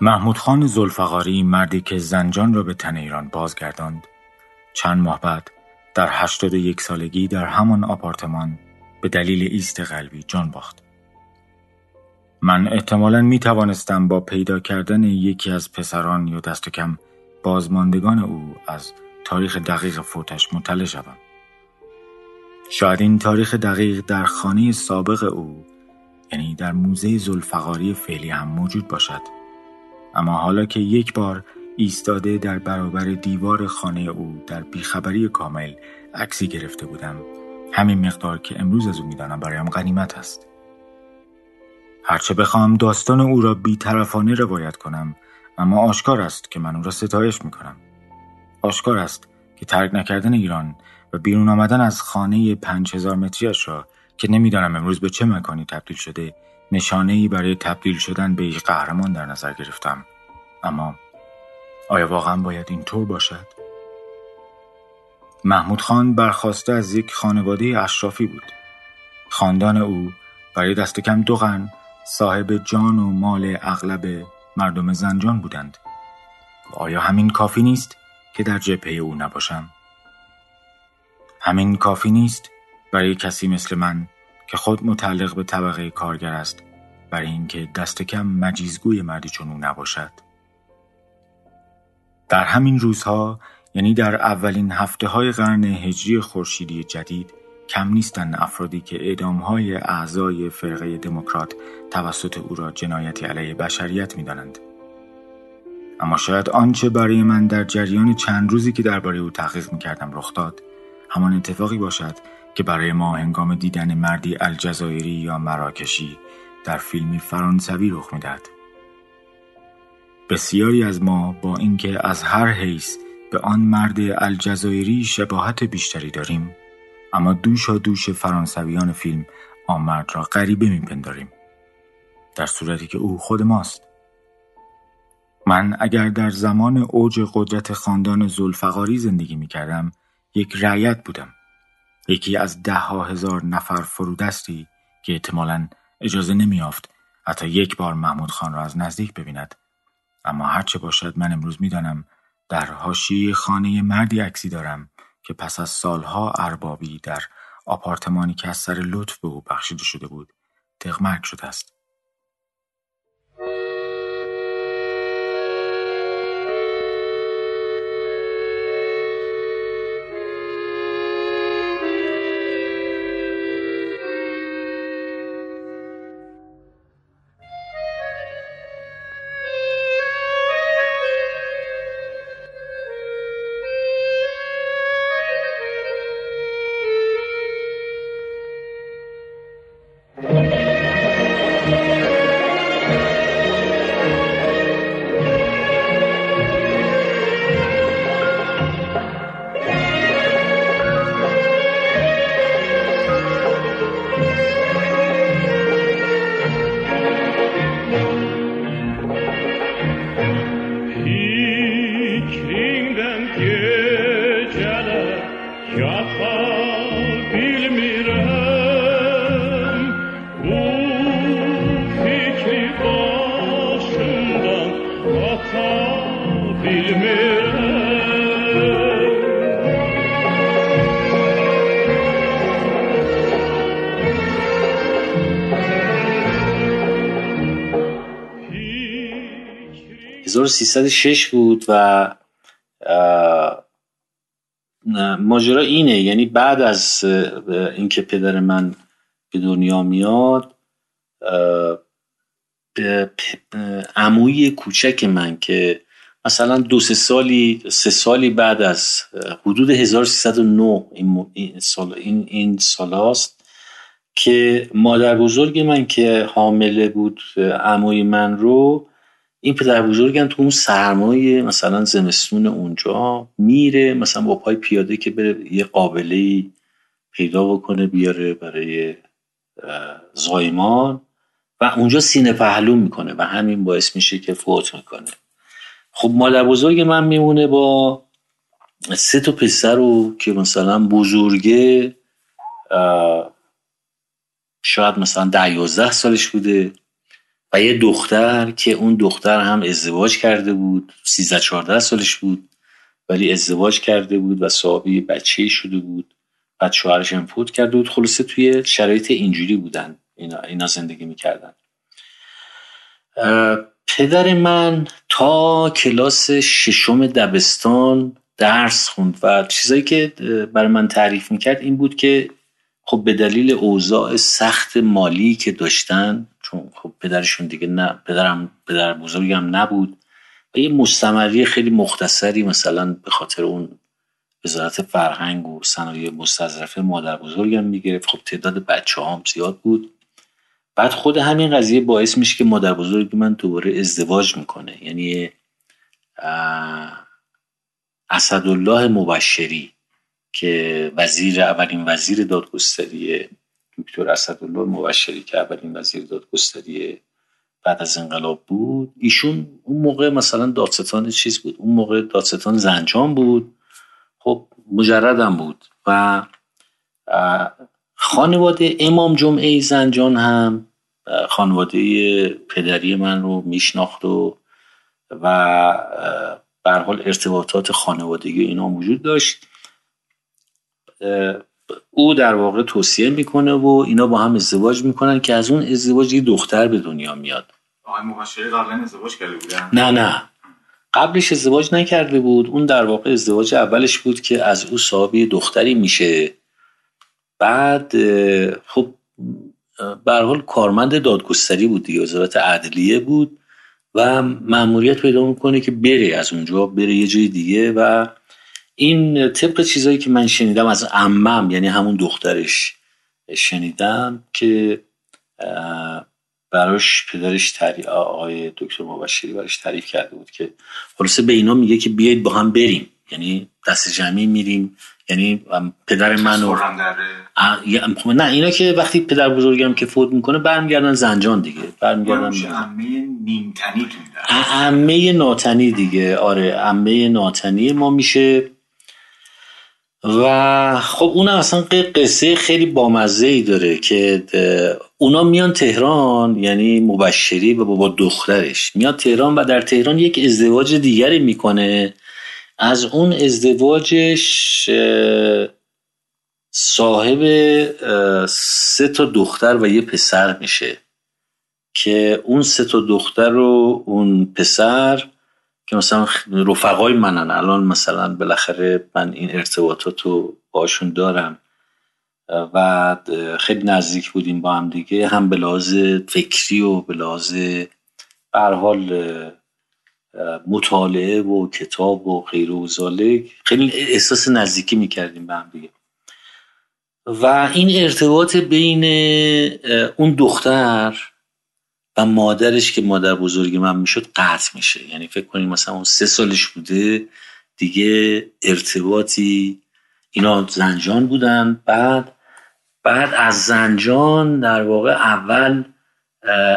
محمود خان زلفقاری مردی که زنجان را به تن ایران بازگرداند چند ماه بعد در هشتاد یک سالگی در همان آپارتمان به دلیل ایست قلبی جان باخت. من احتمالا می توانستم با پیدا کردن یکی از پسران یا دست کم بازماندگان او از تاریخ دقیق فوتش مطلع شوم. شاید این تاریخ دقیق در خانه سابق او یعنی در موزه زلفقاری فعلی هم موجود باشد. اما حالا که یک بار ایستاده در برابر دیوار خانه او در بیخبری کامل عکسی گرفته بودم همین مقدار که امروز از او می‌دانم برایم غنیمت است. هرچه بخواهم داستان او را بیطرفانه روایت کنم اما آشکار است که من او را ستایش می‌کنم. آشکار است که ترک نکردن ایران و بیرون آمدن از خانه پنج هزار متریش را که نمی‌دانم امروز به چه مکانی تبدیل شده نشانه ای برای تبدیل شدن به یک قهرمان در نظر گرفتم اما آیا واقعا باید اینطور باشد؟ محمود خان برخواسته از یک خانواده اشرافی بود خاندان او برای دست کم دو قرن صاحب جان و مال اغلب مردم زنجان بودند آیا همین کافی نیست که در جبهه او نباشم؟ همین کافی نیست برای کسی مثل من که خود متعلق به طبقه کارگر است برای اینکه دست کم مجیزگوی مردی چون او نباشد در همین روزها یعنی در اولین هفته های قرن هجری خورشیدی جدید کم نیستند افرادی که اعدام های اعضای فرقه دموکرات توسط او را جنایتی علیه بشریت می دانند. اما شاید آنچه برای من در جریان چند روزی که درباره او تحقیق می کردم رخ داد همان اتفاقی باشد که برای ما هنگام دیدن مردی الجزایری یا مراکشی در فیلمی فرانسوی رخ می‌دهد. بسیاری از ما با اینکه از هر حیث به آن مرد الجزایری شباهت بیشتری داریم اما دوشا دوش فرانسویان فیلم آن مرد را غریبه میپنداریم در صورتی که او خود ماست. من اگر در زمان اوج قدرت خاندان زلفقاری زندگی می کردم یک رعیت بودم. یکی از ده ها هزار نفر فرودستی که احتمالا اجازه نمیافت حتی یک بار محمود خان را از نزدیک ببیند. اما هرچه باشد من امروز می‌دانم در حاشیه خانه مردی عکسی دارم که پس از سالها اربابی در آپارتمانی که از سر لطف به او بخشیده شده بود تغمرگ شده است. شش بود و ماجرا اینه. یعنی بعد از اینکه پدر من به دنیا میاد عموی کوچک من که مثلا دو سه سالی سه سالی بعد از حدود 1309 این سال این این سالاست که مادر بزرگ من که حامله بود عموی من رو این پدر بزرگم تو اون سرمایه مثلا زمستون اونجا میره مثلا با پای پیاده که بره یه قابله پیدا بکنه بیاره برای زایمان و اونجا سینه پهلو می‌کنه و همین باعث میشه که فوت می‌کنه. خب مادر بزرگ من میمونه با سه تا پسر رو که مثلا بزرگه شاید مثلا ده یازده سالش بوده. و یه دختر که اون دختر هم ازدواج کرده بود 13 14 سالش بود ولی ازدواج کرده بود و صاحبی بچه شده بود. بعد شوهرش فوت کرده بود. خلاصه توی شرایط اینجوری بودن. اینا, اینا زندگی می‌کردن. پدر من تا کلاس ششم دبستان درس خوند و چیزایی که برای من تعریف می‌کرد این بود که خب به دلیل اوضاع سخت مالی که داشتن چون خب پدرشون دیگه نه پدرم پدر بزرگم نبود. و یه مستمری خیلی مختصری مثلا به خاطر اون وزارت فرهنگ و صنایع مستظرفه مادر بزرگم می‌گرفت. خب تعداد بچه هم زیاد بود. بعد خود همین قضیه باعث میشه که مادر بزرگ من دوباره ازدواج می‌کنه. یعنی اسدالله مبشری که وزیر اولین وزیر دادگستری دکتر اسدالله مبشری که اولین وزیر دادگستری بعد از انقلاب بود ایشون اون موقع مثلا دادستان چیز بود اون موقع دادستان زنجان بود خب مجردم بود و خانواده امام جمعه زنجان هم خانواده پدری من رو میشناخت و و حال ارتباطات خانوادگی اینا وجود داشت. او در واقع توصیه می‌کنه و اینا با هم ازدواج می‌کنن که از اون ازدواج یه دختر به دنیا میاد. آقای مبشری قبلا ازدواج کرده بودن نه نه. قبلش ازدواج نکرده بود. اون در واقع ازدواج اولش بود که از او صاحب دختری میشه. بعد خب به حال کارمند دادگستری بود دیگه وزارت عدلیه بود و مأموریت پیدا می‌کنه که بره از اونجا بره یه جای دیگه و این طبق چیزایی که من شنیدم از عمم یعنی همون دخترش شنیدم که براش پدرش تعریف آقای دکتر مبشری براش تعریف کرده بود که خلاصه به اینا میگه که بیاید با هم بریم. یعنی دست جمعی میریم. یعنی پدر من و خب نه اینا که وقتی پدر بزرگم که فوت می‌کنه برمیگردن زنجان دیگه. برمیگردن عمه نیمتنی عمه ناتنی دیگه. آره عمه ناتنی ما میشه و خب اون اصلا قصه خیلی بامزه ای داره که اونا میان تهران یعنی مبشری و با دخترش. میاد تهران و در تهران یک ازدواج دیگری می‌کنه. از اون ازدواجش صاحب سه تا دختر و یه پسر میشه. که اون سه تا دختر و اون پسر که مثلا رفقای منن. الان مثلا بالاخره من این ارتباطات رو باشون دارم و خیلی نزدیک بودیم با هم دیگه. هم به لحاظ فکری و به لحاظ حال مطالعه و کتاب و غیر و خیلی احساس نزدیکی می‌کردیم به هم دیگه. و این ارتباط بین اون دختر و مادرش که مادر بزرگ من می‌شد قطع میشه. یعنی فکر کنید مثلا اون سه سالش بوده دیگه ارتباطی اینا زنجان بودن. بعد بعد از زنجان در واقع اول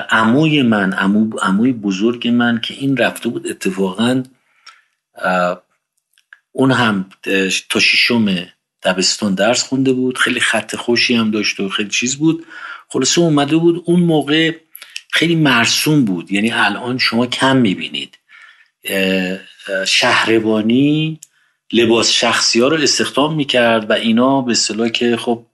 عموی من عمو عموی بزرگ من که این رفته بود اتفاقا اون هم تا ششم دبستان درس خونده بود. خیلی خط خوشی هم داشت و خیلی چیز بود. خلاصه اومده بود اون موقع خیلی مرسوم بود. یعنی الان شما کم می‌بینید. شهربانی لباس شخصی ها رو استخدام می‌کرد و اینا به اصطلاح که خب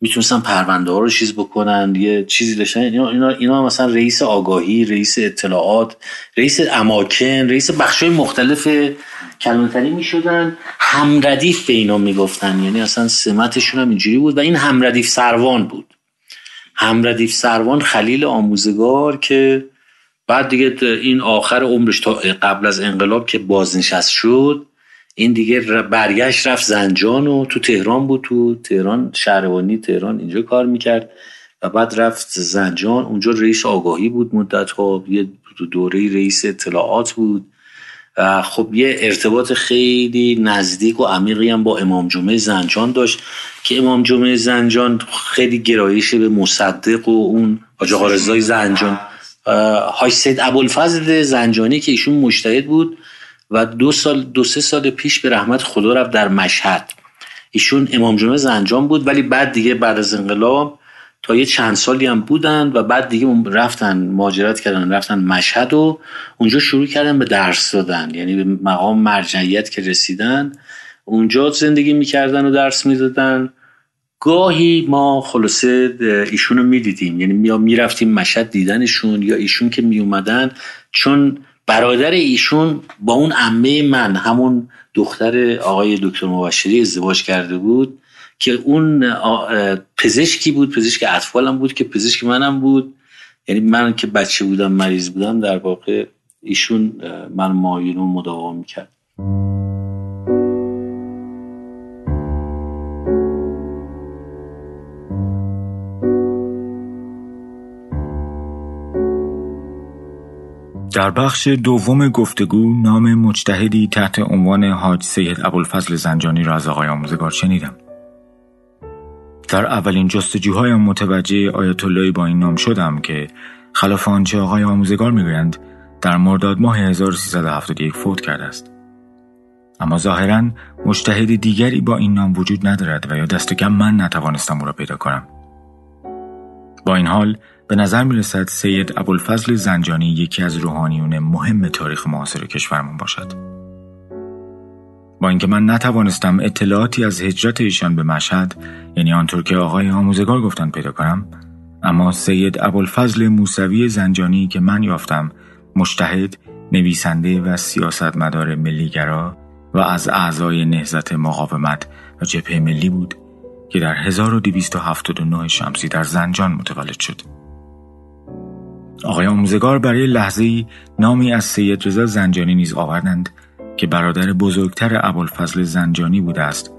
می‌تونستن پرونده ها رو چیز بکنن یه چیزی داشتن. اینا, اینا, اینا مثلا رئیس آگاهی رئیس اطلاعات رئیس اماکن رئیس بخش مختلف کلمتری می‌شدن. همردیف به اینا می‌گفتن. یعنی اصلا سمتشون هم اینجوری بود و این همردیف سروان بود. همردیف سروان خلیل آموزگار که بعد دیگه این آخر عمرش تا قبل از انقلاب که بازنشست شد این دیگه برگشت رفت زنجان و تو تهران بود تو تهران شهربانی تهران اینجا کار می‌کرد و بعد رفت زنجان. اونجا رئیس آگاهی بود مدت ها یه دوره رئیس اطلاعات بود. و خب یه ارتباط خیلی نزدیک و عمیقی هم با امام جمعه زنجان داشت که امام جمعه زنجان خیلی گرایش به مصدق و اون آجا رضای زنجان های سید ابوالفضل زنجانی که ایشون مشتهد بود و دو سال دو سه سال پیش به رحمت خدا رفت در مشهد. ایشون امام جمعه زنجان بود ولی بعد دیگه بعد از انقلاب تا یه چند سالی هم بودن و بعد دیگه رفتن ماجرات کردن رفتن مشهد و اونجا شروع کردن به درس دادن. یعنی به مقام مرجعیت که رسیدن اونجا زندگی می‌کردن و درس می‌دادن. گاهی ما خلاصه ایشون رو می‌دیدیم. یعنی یا می‌رفتیم مشهد دیدنشون یا ایشون که میومدن چون برادر ایشون با اون عمه من همون دختر آقای دکتر مبشری ازدواج کرده بود. که اون پزشکی بود پزشک اطفالم بود که پزشک منم بود یعنی من که بچه بودم مریض بودم در واقع ایشون من مایلون مداوا می‌کرد در بخش دوم گفتگو نام مجتهدی تحت عنوان حاج سید ابوالفضل زنجانی را از آقای آموزگار شنیدم. در اولین جستجوهایم متوجه آیت اللهی با این نام شدم که خلاف آنچه آقای آموزگار می‌گویند در مرداد ماه 1371 فوت کرده است. اما ظاهرا مجتهد دیگری با این نام وجود ندارد و یا دست کم من نتوانستم او را پیدا کنم. با این حال به نظر می رسد سید ابوالفضل زنجانی یکی از روحانیون مهم تاریخ معاصر کشورمان باشد. با اینکه من نتوانستم اطلاعاتی از هجرت ایشان به مشهد یعنی آنطور که آقای آموزگار گفتن پیدا کنم اما سید ابوالفضل موسوی زنجانی که من یافتم مشتهد نویسنده و سیاستمدار ملیگرا و از اعضای نهزت مقاومت و جبهه ملی بود که در 1279 شمسی در زنجان متولد شد. آقای آموزگار برای لحظه نامی از سید رضا زنجانی نیز آوردند که برادر بزرگتر ابوالفضل زنجانی بوده است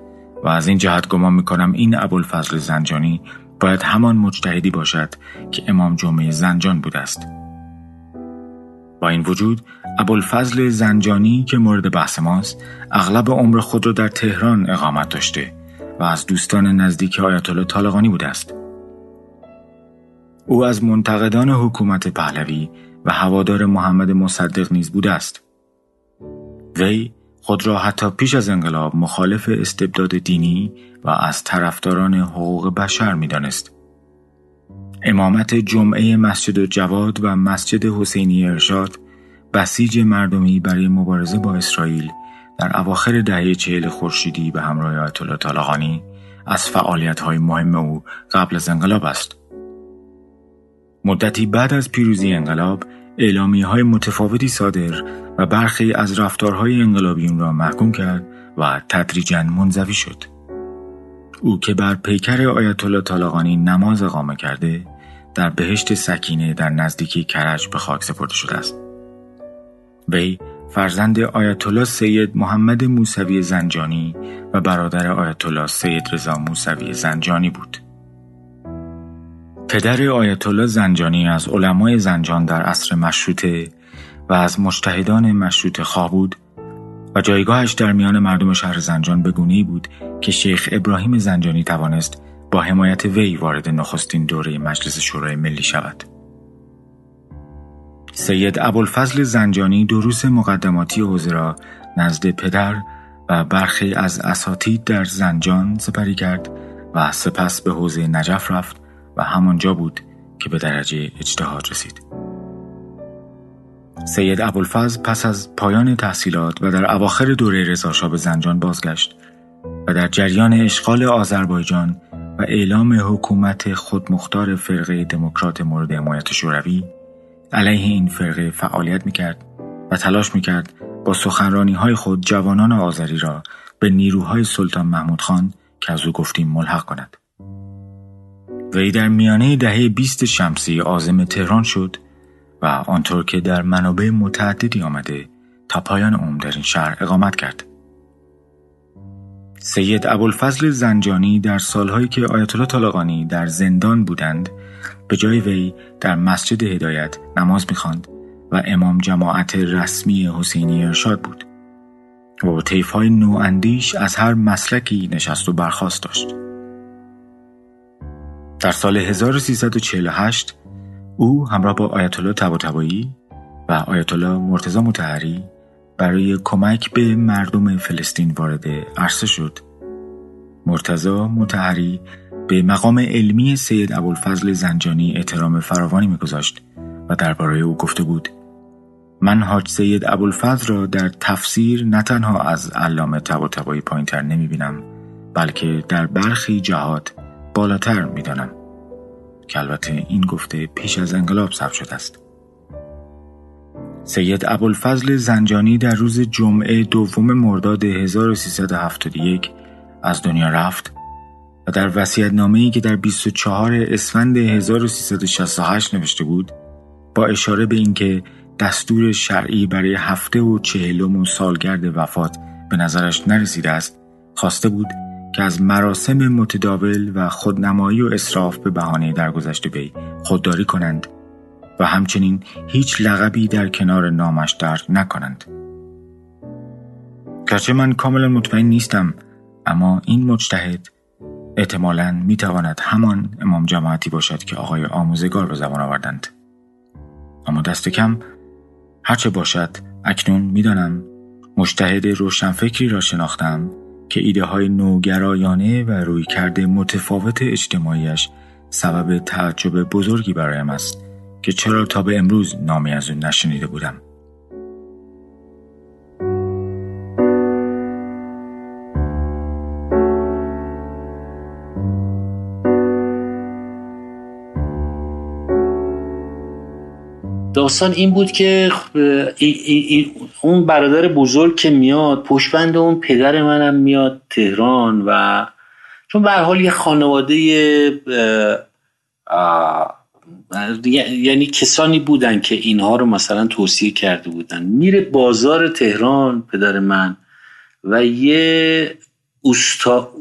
و از این جهت گمان می‌کنم این ابوالفضل زنجانی باید همان مجتهدی باشد که امام جمعه زنجان بوده است. با این وجود ابوالفضل زنجانی که مورد بحث ماست اغلب عمر خود را در تهران اقامت داشته و از دوستان نزدیک آیت الله طالقانی بوده است. او از منتقدان حکومت پهلوی و هوادار محمد مصدق نیز بوده است. وی خود را حتی پیش از انقلاب مخالف استبداد دینی و از طرفداران حقوق بشر می‌دانست. امامت جمعه مسجد جواد و مسجد حسینی ارشاد بسیج مردمی برای مبارزه با اسرائیل در اواخر دهه چهل خورشیدی به همراه آیت الله طالقانی از فعالیت های مهم او قبل از انقلاب است. مدتی بعد از پیروزی انقلاب اعلامی های متفاوتی صادر و برخی از رفتارهای انقلابیون را محکوم کرد و تدریجا منزوی شد. او که بر پیکر آیت الله طالقانی نماز اقامه کرده در بهشت سکینه در نزدیکی کرج به خاک سپرده شده است. وی فرزند آیت الله سید محمد موسوی زنجانی و برادر آیت الله سید رضا موسوی زنجانی بود. پدر آیت الله زنجانی از علمای زنجان در عصر مشروطه و از مجتهدان مشروط خواه بود و جایگاهش در میان مردم شهر زنجان بگونی بود که شیخ ابراهیم زنجانی توانست با حمایت وی وارد نخستین دوره مجلس شورای ملی شود. سید ابوالفضل زنجانی دروس مقدماتی حوزه را نزد پدر و برخی از اساتید در زنجان سپری کرد و سپس به حوزه نجف رفت و همانجا بود که به درجه اجتهاد رسید. سید ابوالفضل پس از پایان تحصیلات و در اواخر دوره رضاشاه به زنجان بازگشت و در جریان اشغال آذربایجان و اعلام حکومت خودمختار فرقه دموکرات مورد حمایت شوروی علیه این فرقه فعالیت می‌کرد و تلاش می‌کرد با سخنرانی های خود جوانان آذری را به نیروهای سلطان محمود خان که از او گفتیم ملحق کند. وی در میانه دهه 20 شمسی آزم تهران شد و آنطور که در منابع متعددی آمده تا پایان عمر در این شهر اقامت کرد. سید ابوالفضل زنجانی در سالهایی که آیت الله طالقانی در زندان بودند به جای وی در مسجد هدایت نماز می‌خواند و امام جماعت رسمی حسینی ارشاد بود و با های نواندیش از هر مسلکی نشست و برخواست داشت. در سال 1348 او همراه با آیت الله طباطبایی و آیت الله مرتضی متحری برای کمک به مردم فلسطین وارد عرصه شد. مرتضی متحری به مقام علمی سید ابوالفضل زنجانی احترام فراوانی میگذاشت و درباره او گفته بود من حاج سید ابوالفضل را در تفسیر نه تنها از علامه طباطبایی پایینتر نمی بینم بلکه در برخی جهات بالاتر می‌دانم. که البته این گفته پیش از انقلاب ثبت شده است. سید ابوالفضل زنجانی در روز جمعه دوم مرداد 1371 از دنیا رفت و در وسیعت ای که در 24 اسفند 1368 نوشته بود با اشاره به اینکه دستور شرعی برای هفته و چهلم و سالگرد وفات به نظرش نرسیده است خواسته بود که از مراسم متداول و خودنمایی و اصراف به بهانه درگذشته وی خودداری کنند و همچنین هیچ لقبی در کنار نامش درک نکنند. گرچه من کاملا مطمئن نیستم اما این مجتهد احتمالا می‌تواند همان امام جماعتی باشد که آقای آموزگار به زبان آوردند. اما دست کم هرچه باشد اکنون می‌دانم مجتهد روشنفکری را شناختم که ایده های نوگرایانه و روی کرده متفاوت اجتماعیش سبب تعجب بزرگی برایم است که چرا تا به امروز نامی از او نشنیده بودم. داستان این بود که اون برادر بزرگ که میاد پشبند اون پدر منم میاد تهران و چون به حال یه خانواده یعنی کسانی بودن که اینها رو مثلا توصیه کرده بودن. میره بازار تهران پدر من و یه استا،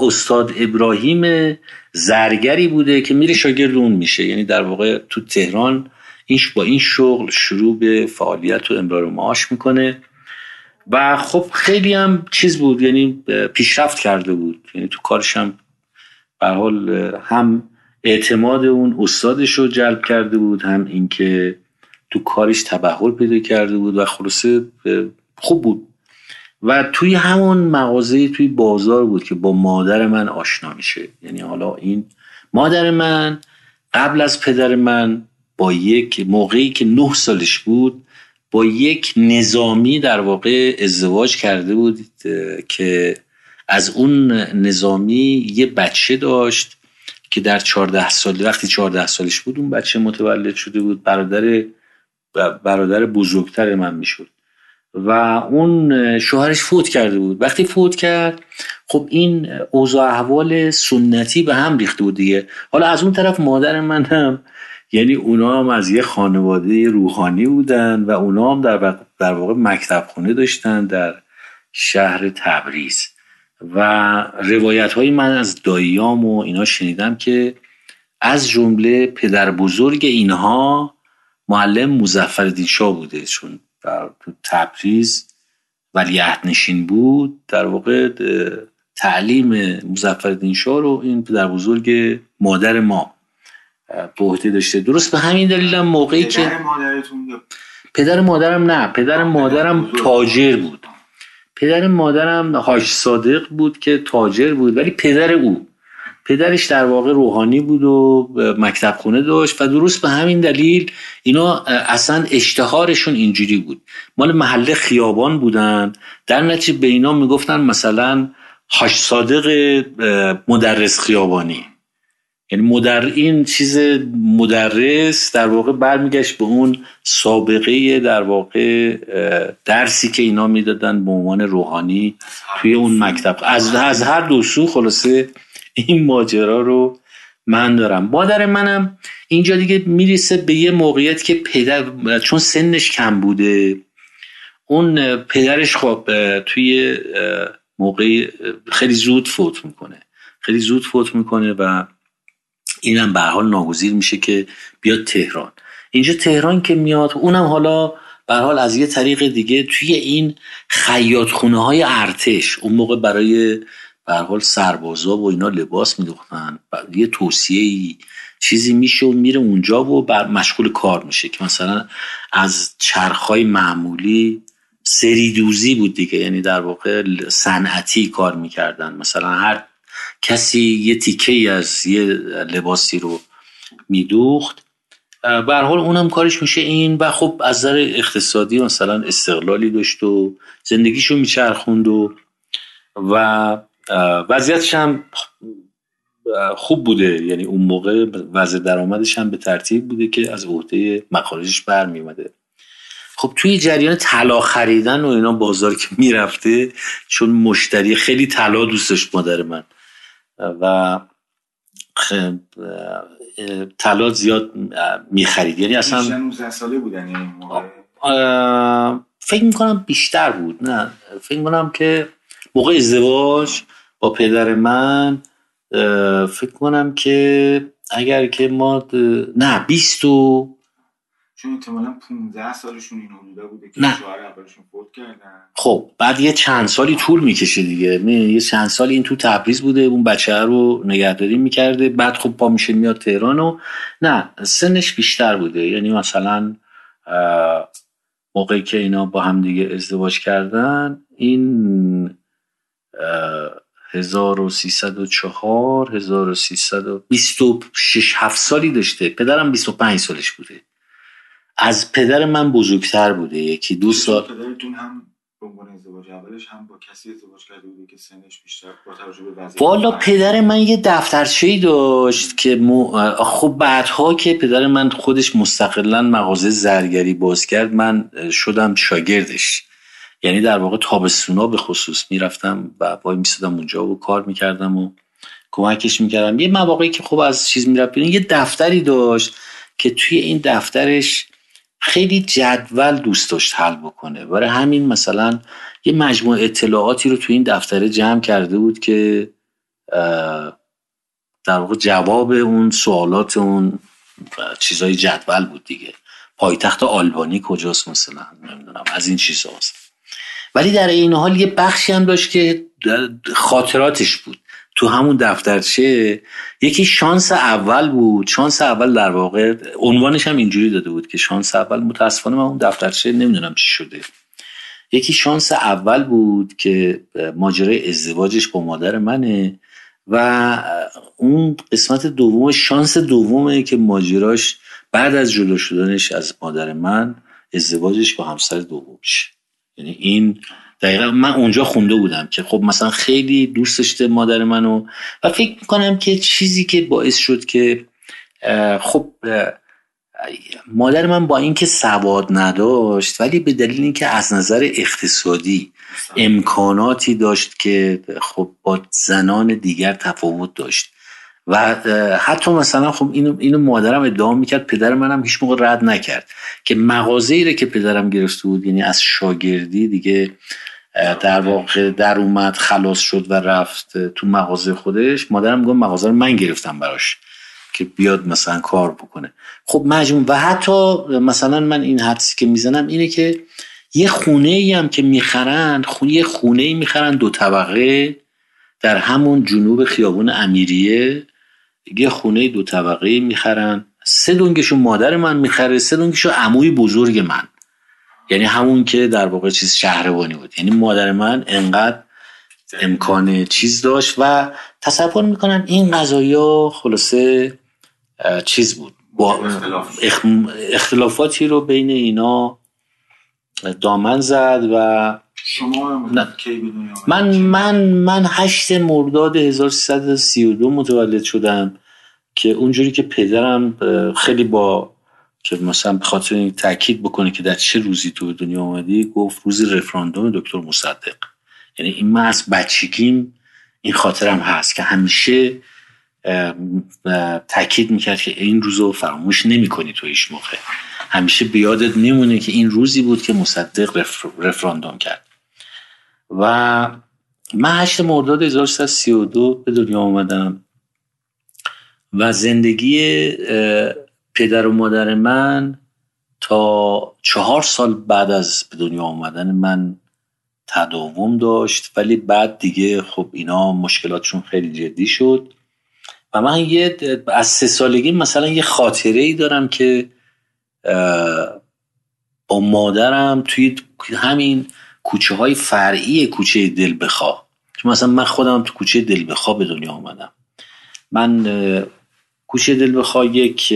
استاد ابراهیم زرگری بوده که میره شاگرد اون میشه. یعنی در واقع تو تهران این با این شغل شروع به فعالیت و امرار معاش می‌کنه. و خب خیلی هم چیز بود یعنی پیشرفت کرده بود. یعنی تو کارش هم به حال هم اعتماد اون استادش رو جلب کرده بود هم اینکه تو کارش تبهل پیدا کرده بود و خلاصه خوب بود. و توی همون مغازه توی بازار بود که با مادر من آشنا میشه. یعنی حالا این مادر من قبل از پدر من با یک موقعی که نه سالش بود با یک نظامی در واقع ازدواج کرده بود که از اون نظامی یه بچه داشت که در چهارده سال وقتی چهارده سالش بود اون بچه متولد شده بود برادر برادر بزرگتر من می‌شد. و اون شوهرش فوت کرده بود. وقتی فوت کرد خب این اوضاع احوال سنتی به هم ریخته بود دیگه. حالا از اون طرف مادر من هم یعنی اونا هم از یه خانواده روحانی بودن و اونا هم در, در واقع مکتب خونه داشتن در شهر تبریز. و روایت های من از داییام و اینا شنیدم که از جمله پدر بزرگ اینها معلم مزفر شاه بوده چون در تبریز ولی نشین بود. در واقع تعلیم مزفر شاه رو این پدر بزرگ مادر ما به عهده داشته. درست به همین دلیل هم موقعی که پدر مادرم نه پدر مادرم تاجر بود. پدر مادرم حاج صادق بود که تاجر بود ولی پدر او. پدرش در واقع روحانی بود و مکتب خونه داشت و درست به همین دلیل اینا اصلا اشتهارشون اینجوری بود. مال محله خیابان بودن. در نتیجه به اینا می‌گفتن مثلا حاج صادق مدرس خیابانی. یعنی مدر این چیز مدرس در واقع برمیگشت به اون سابقه در واقع درسی که اینا می‌دادن به عنوان روحانی توی اون مکتب. از, از هر دو سو خلاصه این ماجرا رو من دارم. مادر منم اینجا دیگه می‌رسه به یه موقعیت که پدر چون سنش کم بوده اون پدرش خب توی موقع خیلی زود فوت می‌کنه. خیلی زود فوت می‌کنه و اینم به حال ناگزیر میشه که بیاد تهران. اینجا تهران که میاد اونم حالا به حال از یه طریق دیگه توی این خیاط خونه های ارتش اون موقع برای به حال سربازا و اینا لباس میدوختن. یه توصیه چیزی میشه و میره اونجا و بر مشغول کار میشه که مثلا از چرخهای معمولی سری دوزی بود دیگه. یعنی در واقع صنعتی کار می‌کردن. مثلا هر کسی یه تیکه از یه لباسی رو میدوخت. به حال اونم کارش میشه این و خب از نظر اقتصادی مثلا استقلالی داشت و زندگیشو میچرخوند و و وضعیتش هم خوب بوده. یعنی اون موقع وضع درآمدش هم به ترتیب بوده که از عهده مخارجش برمیومده خب توی جریان طلا خریدن و اینا بازار که می‌رفته چون مشتری خیلی طلا دوست داشت مادر من. و طلا زیاد می‌خرید. یعنی اصلا ساله بودن یعنی فکر می‌کنم بیشتر بود نه. فکر می‌کنم که موقع ازدواج با پدر من فکر کنم که اگر که ما نه بیست و چون احتمالا 15 سالشون این حدودا بوده که شوهر اولشون فوت کردن. خب بعد یه چند سالی طول می‌کشه دیگه. یه چند سالی این تو تبریز بوده اون بچه رو نگهداری می‌کرده. بعد خب پا میشه میاد تهران و نه سنش بیشتر بوده. یعنی مثلا موقعی که اینا با هم دیگه ازدواج کردن این 1304 1326 7 سالی داشته. پدرم 25 سالش بوده. از پدر من بزرگتر بوده. یکی دو سال پدرتون هم به عنوان ازدواج اولش هم با کسی ازدواج کرده بوده که سنش بیشتر با توجه به وضعیت والا پدر من یه دفترچه داشت که مو... خب بعدها که پدر من خودش مستقلا مغازه زرگری باز کرد من شدم شاگردش. یعنی در واقع تابستونا به خصوص می‌رفتم و وای میسادم اونجا و کار می‌کردم و کمکش می‌کردم. یه مواقعی که خب از چیز می‌رفت یه دفتری داشت که توی این دفترش خیلی جدول دوست داشت حل بکنه. برای همین مثلا یه مجموعه اطلاعاتی رو توی این دفتره جمع کرده بود که در واقع جواب اون سوالات اون چیزای جدول بود دیگه. پایتخت آلبانی کجاست مثلا؟ نمی‌دونم. از این چیزاست. ولی در این حال یه بخشی هم داشت که خاطراتش بود. تو همون دفترچه یکی شانس اول بود. شانس اول در واقع عنوانش هم اینجوری داده بود که شانس اول متاسفانه من اون دفترچه نمی‌دونم چی شده. یکی شانس اول بود که ماجرای ازدواجش با مادر منه و اون قسمت دوم شانس دومه که ماجراش بعد از جدا شدنش از مادر من ازدواجش با همسر دومش. یعنی این دقیقا من اونجا خونده بودم که خب مثلا خیلی دوست داشته مادر منو و فکر می‌کنم که چیزی که باعث شد که خب مادر من با اینکه سواد نداشت ولی به دلیل اینکه از نظر اقتصادی امکاناتی داشت که خب با زنان دیگر تفاوت داشت. و حتی مثلا خب اینو, اینو مادرم ادعا می‌کرد پدر منم هیچ موقع رد نکرد که مغازه ای که پدرم گرفته بود یعنی از شاگردی دیگه در واقع در اومد خلاص شد و رفت تو مغازه خودش. مادرم گفت مغازه رو من گرفتم براش که بیاد مثلا کار بکنه. خب مجموع و حتی مثلا من این حدسی که می‌زنم اینه که یه خونه ای هم که می‌خرن خونه یه خونه ای می‌خرن دو طبقه در همون جنوب خیابون امیریه. یه خونه دو طبقه می‌خرن سه دونگشو مادر من می‌خره سه دونگشو عموی بزرگ من. یعنی همون که در واقع چیز شهربانی بود. یعنی مادر من انقدر امکان چیز داشت و تصور می‌کنم این ها خلاصه چیز بود. با اختلافاتی رو بین اینا دامن زد و شما من من من هشت مرداد 1332 متولد شدم که اونجوری که پدرم خیلی با که مثلا به خاطر تاکید بکنه که در چه روزی تو دنیا آمدی گفت روز رفراندوم دکتر مصدق. یعنی این من از بچگیم این خاطرم هست که همیشه تاکید می‌کرد که این روزو فراموش نمی‌کنی تو هیچ موقع. همیشه بیادت میمونه که این روزی بود که مصدق رفراندوم کرد. و من هشت مرداد 1332 به دنیا آمدم و زندگی پدر و مادر من تا چهار سال بعد از به دنیا آمدن من تداوم داشت ولی بعد دیگه خب اینا مشکلاتشون خیلی جدی شد. و من یه از سه سالگی مثلا یه خاطره ای دارم که با مادرم توی همین کوچه های فرعی کوچه دل بخوا مثلا من خودم تو کوچه دل بخوا به دنیا آمدم. من کوچه دل بخوا یک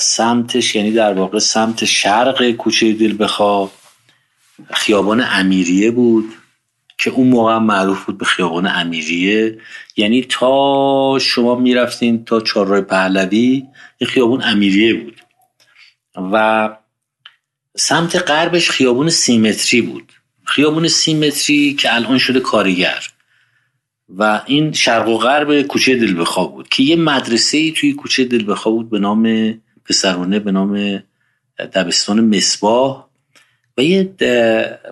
سمتش یعنی در واقع سمت شرق کوچه دل بخوا خیابان امیریه بود که اون موقع معروف بود به خیابان امیریه. یعنی تا شما می‌رفتین تا چهارراه پهلوی یه خیابون امیریه بود. و سمت غربش خیابون سیمتری بود. خیابون سیمتری که الان شده کارگر و این شرق و غرب کوچه دلبخوا بود. که یه مدرسه توی کوچه دلبخوا بود به نام پسرونه به نام دبستان مصباح و یه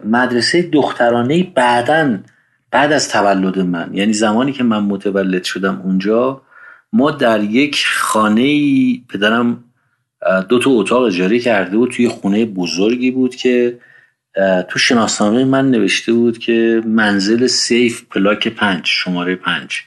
مدرسه دخترانه بعدا بعد از تولد من. یعنی زمانی که من متولد شدم اونجا ما در یک خانه پدرم دو تا اتاق اجاره کرده بود توی خونه بزرگی بود که تو شناسنامه من نوشته بود که منزل سیف پلاک پنج شماره پنج.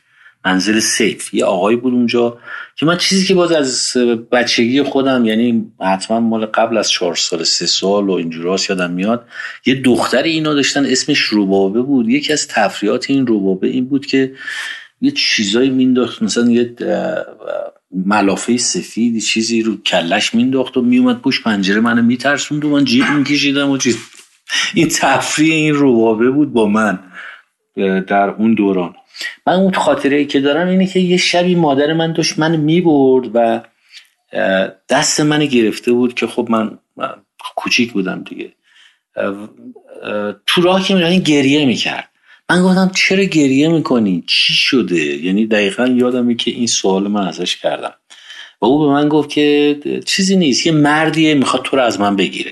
منزل سیف. یه آقایی بود اونجا که من چیزی که باز از بچگی خودم یعنی حتما مال قبل از چهار سال سه سال و اینجوراست یادم میاد یه دختر اینا داشتن اسمش روبابه بود. یکی از تفریات این روبابه این بود که یه چیزایی مینداخت مثلا یه ملافه سفید چیزی رو کلش مینداخت و میومد پشت پنجره منو میترسوند و من جیب میکشیدم و چیز این تفریح این روابه بود با من در اون دوران. من اون خاطره ای که دارم اینه که یه شبی مادر من داشت من می‌برد و دست من گرفته بود که خب من, کوچیک بودم دیگه. تو راه که می‌رفتیم گریه می‌کرد. من گفتم چرا گریه می‌کنی؟ چی شده؟ یعنی دقیقا یادمه که این سوال من ازش کردم. و او به من گفت که چیزی نیست یه مردیه می‌خواد تو رو از من بگیره.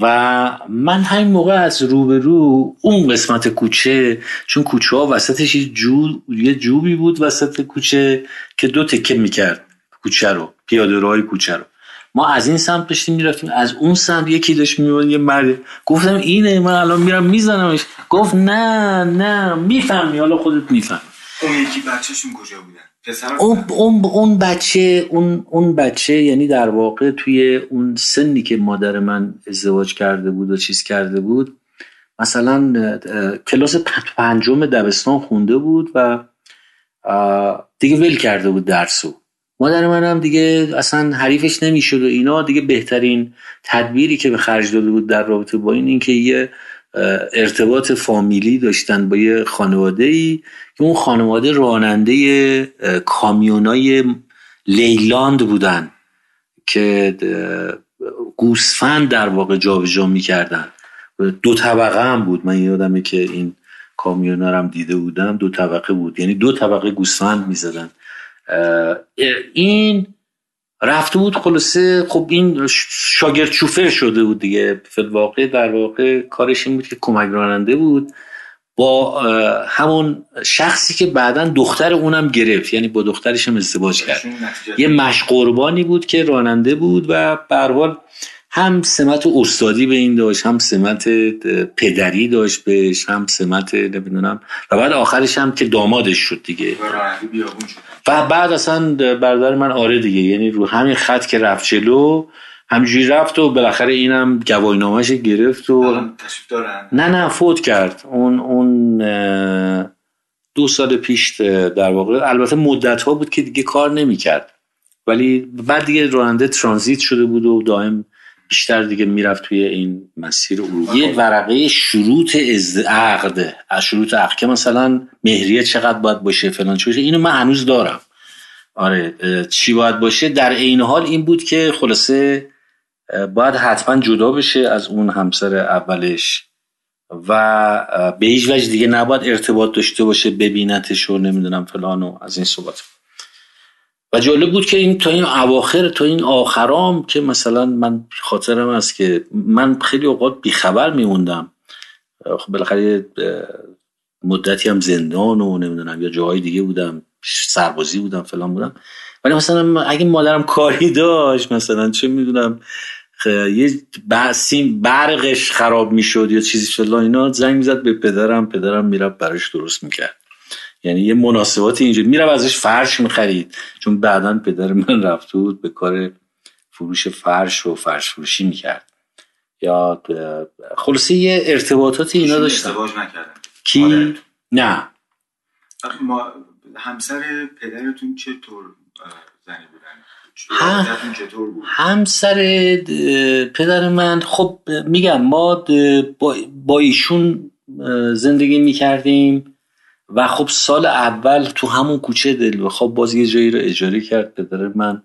و من همین موقع از روبرو اون قسمت کوچه چون کوچه ها وسطش یه, جو، یه جوبی بود وسط کوچه که دو تکه می‌کرد کوچه رو پیاده روهای کوچه رو. ما از این سمت داشتیم می‌رفتیم از اون سمت یکی داشت میومد یه مرد. گفتم اینه من الان میرم میزنمش. گفت نه نه می‌فهمی حالا خودت می‌فهمی. اون یکی بچهشون کجا بودن؟ اون, اون, اون بچه اون, اون بچه یعنی در واقع توی اون سنی که مادر من ازدواج کرده بود و چیز کرده بود مثلا کلاس پنجم دبستان خونده بود و دیگه ول کرده بود درسو. مادر من هم دیگه اصلا حریفش نمی‌شد و اینا. دیگه بهترین تدبیری که به خرج داده بود در رابطه با این اینکه یه ارتباط فامیلی داشتن با یه خانواده ای که اون خانواده راننده کامیونای لیلاند بودن که گوسفند در واقع جابجا می‌کردن. دو طبقه هم بود. من یادمه که این کامیونا هم دیده بودم. دو طبقه بود. یعنی دو طبقه گوسفند می‌زدن. این رفته بود خلاصه خب این شاگرد شوفر شده بود دیگه واقع در واقع کارش این بود که کمک راننده بود. با همون شخصی که بعدا دختر اونم گرفت یعنی با دخترش هم ازدواج کرد. یه مشقربانی بود که راننده بود و برحال هم سمت استادی به این داشت هم سمت پدری داشت بهش هم سمت نمی‌دونم. و بعد آخرش هم که دامادش شد دیگه. و بعد اصلا برادر من آره دیگه. یعنی رو همین خط که رفت جلو همجوری رفت و بالاخره اینم گواهینامه‌اش گرفت و نه نه فوت کرد. اون اون دو سال پیش در واقع. البته مدت ها بود که دیگه کار نمی‌کرد. ولی بعد دیگه راننده ترانزیت شده بود و دائم بیشتر دیگه می‌رفت توی این مسیر عروضی ورقه شروط از عقد از شروط عقد مثلا مهریه چقدر باید باشه فلان چه اینو من هنوز دارم. آره چی باید باشه؟ در عین حال این بود که خلاصه باید حتما جدا بشه از اون همسر اولش و به هیچ وجه دیگه نباید ارتباط داشته باشه ببینتش و نمی‌دونم فلان و از این صحبت. و جالب بود که این تا این اواخر تا این آخرام که مثلا من خاطرم است که من خیلی اوقات بیخبر میموندم. خب بالاخره مدتی هم زندان و نمی‌دونم یا جاهای دیگه بودم سربازی بودم فلان بودم. ولی مثلا اگه مادرم کاری داشت مثلا چه می‌دونم یه سیم برقش خراب می‌شد یا چیزی فلان اینا زنگ می‌زد به پدرم پدرم می‌رفت براش درست می‌کرد. یعنی یه مناسبات اینجا میرم ازش فرش می‌خرید. چون بعدا پدر من رفته بود به کار فروش فرش و فرش فروشی می‌کرد. یا خلاصه یه ارتباطاتی اینا داشتن ازدواج نکردن کی؟ نه. ما همسر پدرتون چطور زنی بودن؟ چطور بود؟ همسر پدر من خب میگم ما با ایشون زندگی می‌کردیم. و خب سال اول تو همون کوچه دل خب باز یه جایی رو اجاره کرد پدر من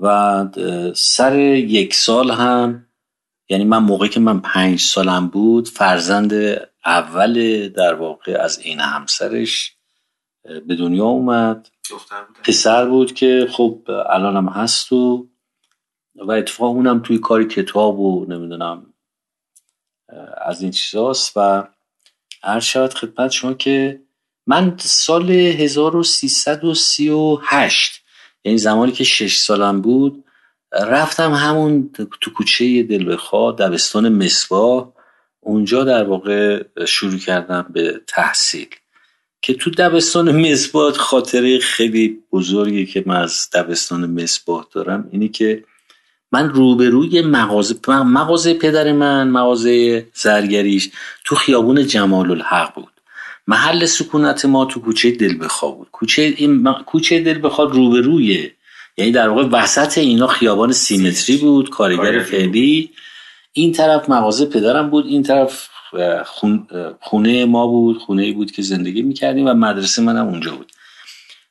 و سر یک سال هم یعنی من موقعی که من پنج سالم بود فرزند اول در واقع از این همسرش به دنیا اومد. پسر بود که خب الانم هست و و اتفاق اونم توی کاری کتاب و نمی‌دونم از این چیزاست و هر شاید خدمت شما که من سال 1338 یعنی زمانی که شش سالم بود رفتم همون تو کوچه دلبخوا دبستان مصباح. اونجا در واقع شروع کردم به تحصیل که تو دبستان مصباح خاطره خیلی بزرگی که من از دبستان مصباح دارم. اینی که من روبروی مغازه مغازه پدر من مغازه زرگریش تو خیابون جمال الحق بود. محل سکونت ما تو کوچه دلبخوا بود. کوچه این کوچه دلبخوا روبروی یعنی در واقع وسط اینا خیابان سیمتری بود کارگر فعلی این طرف مغازه پدرم بود این طرف خونه ما بود خونه بود که زندگی می‌کردیم و مدرسه منم اونجا بود.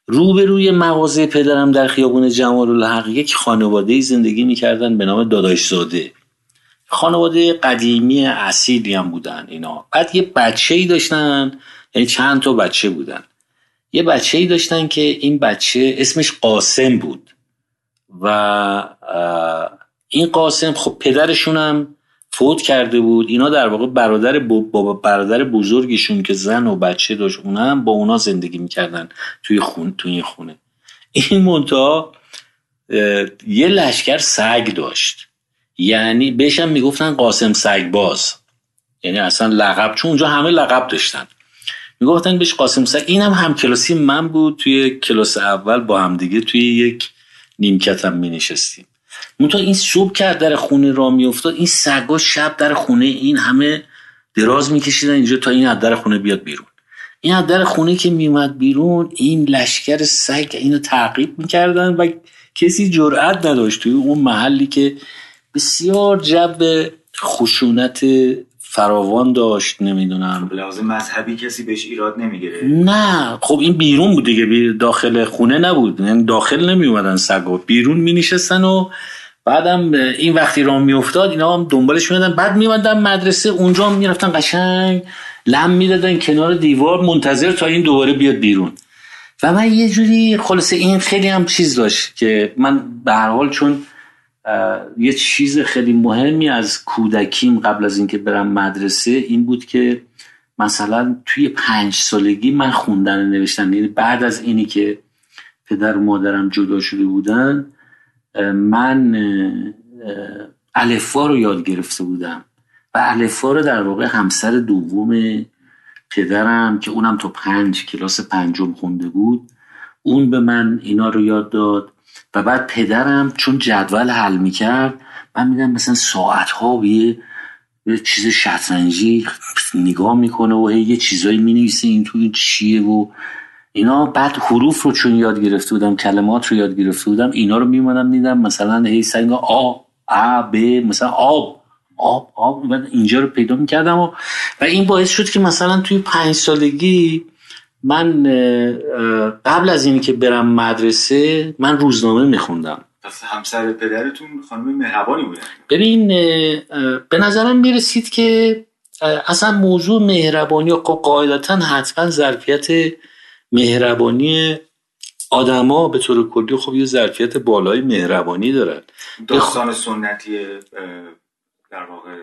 روبروی مغازه پدرم در خیابون جمال الحق یک خانواده زندگی می‌کردن به نام داداش زاده خانواده قدیمی اصیلی هم بودن اینا. بعد یه بچه ای داشتن یعنی چند تا بچه بودن. یه بچه ای داشتن که این بچه اسمش قاسم بود. و این قاسم خب پدرشون هم فوت کرده بود. اینا در واقع برادر بابا برادر بزرگشون که زن و بچه داشت اونا هم با اونا زندگی می‌کردن توی خون توی خونه. این منتها یه لشکر سگ داشت. یعنی بهشم می‌گفتن قاسم سگ باز یعنی اصلا لقب چون اونجا همه لقب داشتن. می‌گفتن بهش قاسم سگ اینم هم, هم کلاسی من بود. توی کلاس اول با هم دیگه توی یک نیمکتم می نشستیم منتها این صبح کرد در خونه را میافتاد این سگا شب در خونه این همه دراز میکشیدن اینجا تا این از در خونه بیاد بیرون. این از در خونه که میومد بیرون این لشکر سگ اینو تعقیب می‌کردن و کسی جرأت نداشت توی اون محلی که بسیار جو خشونت فراوان داشت نمی‌دونم. لازم مذهبی کسی بهش ایراد نمی‌گیره نه خب این بیرون بود دیگه داخل خونه نبود. یعنی داخل نمی اومدن سگا بیرون می نشستن و بعدم این وقتی راه میافتاد اینا هم دنبالش میادن بعد میمدن مدرسه اونجا هم می‌رفتن قشنگ لم می‌دادن کنار دیوار منتظر تا این دوباره بیاد بیرون. و من یه جوری خلاصه این خیلی هم چیز داشت که من به هر حال چون یه چیز خیلی مهمی از کودکیم قبل از اینکه برم مدرسه این بود که مثلا توی پنج سالگی من خوندن نوشتن. یعنی بعد از اینی که پدر و مادرم جدا شده بودن من الفا رو یاد گرفته بودم. و الفا رو در واقع همسر دوم پدرم که اونم تو پنج کلاس پنجم خونده بود اون به من اینا رو یاد داد. و بعد پدرم چون جدول حل می‌کرد من میدم مثلا ساعت ها یه چیز شطرنجی نگاه می‌کنه و یه چیزایی می‌نویسه این تو چیه و اینا. بعد حروف رو چون یاد گرفته بودم کلمات رو یاد گرفته بودم اینا رو میمونم میدم مثلا هی سنگ آ ا ب مثلا آب آب آب بعد اینجا رو پیدا می‌کردم و, و این باعث شد که مثلا توی پنج سالگی من قبل از اینی که برم مدرسه من روزنامه میخوندم. پس همسر پدرتون خانم مهربانی بودن ببین به نظرم می‌رسید که اصلا موضوع مهربانی و قاعدتا حتما ظرفیت مهربانی آدما به طور کلی خب یه ظرفیت بالای مهربانی دارن. داستان سنتی در واقع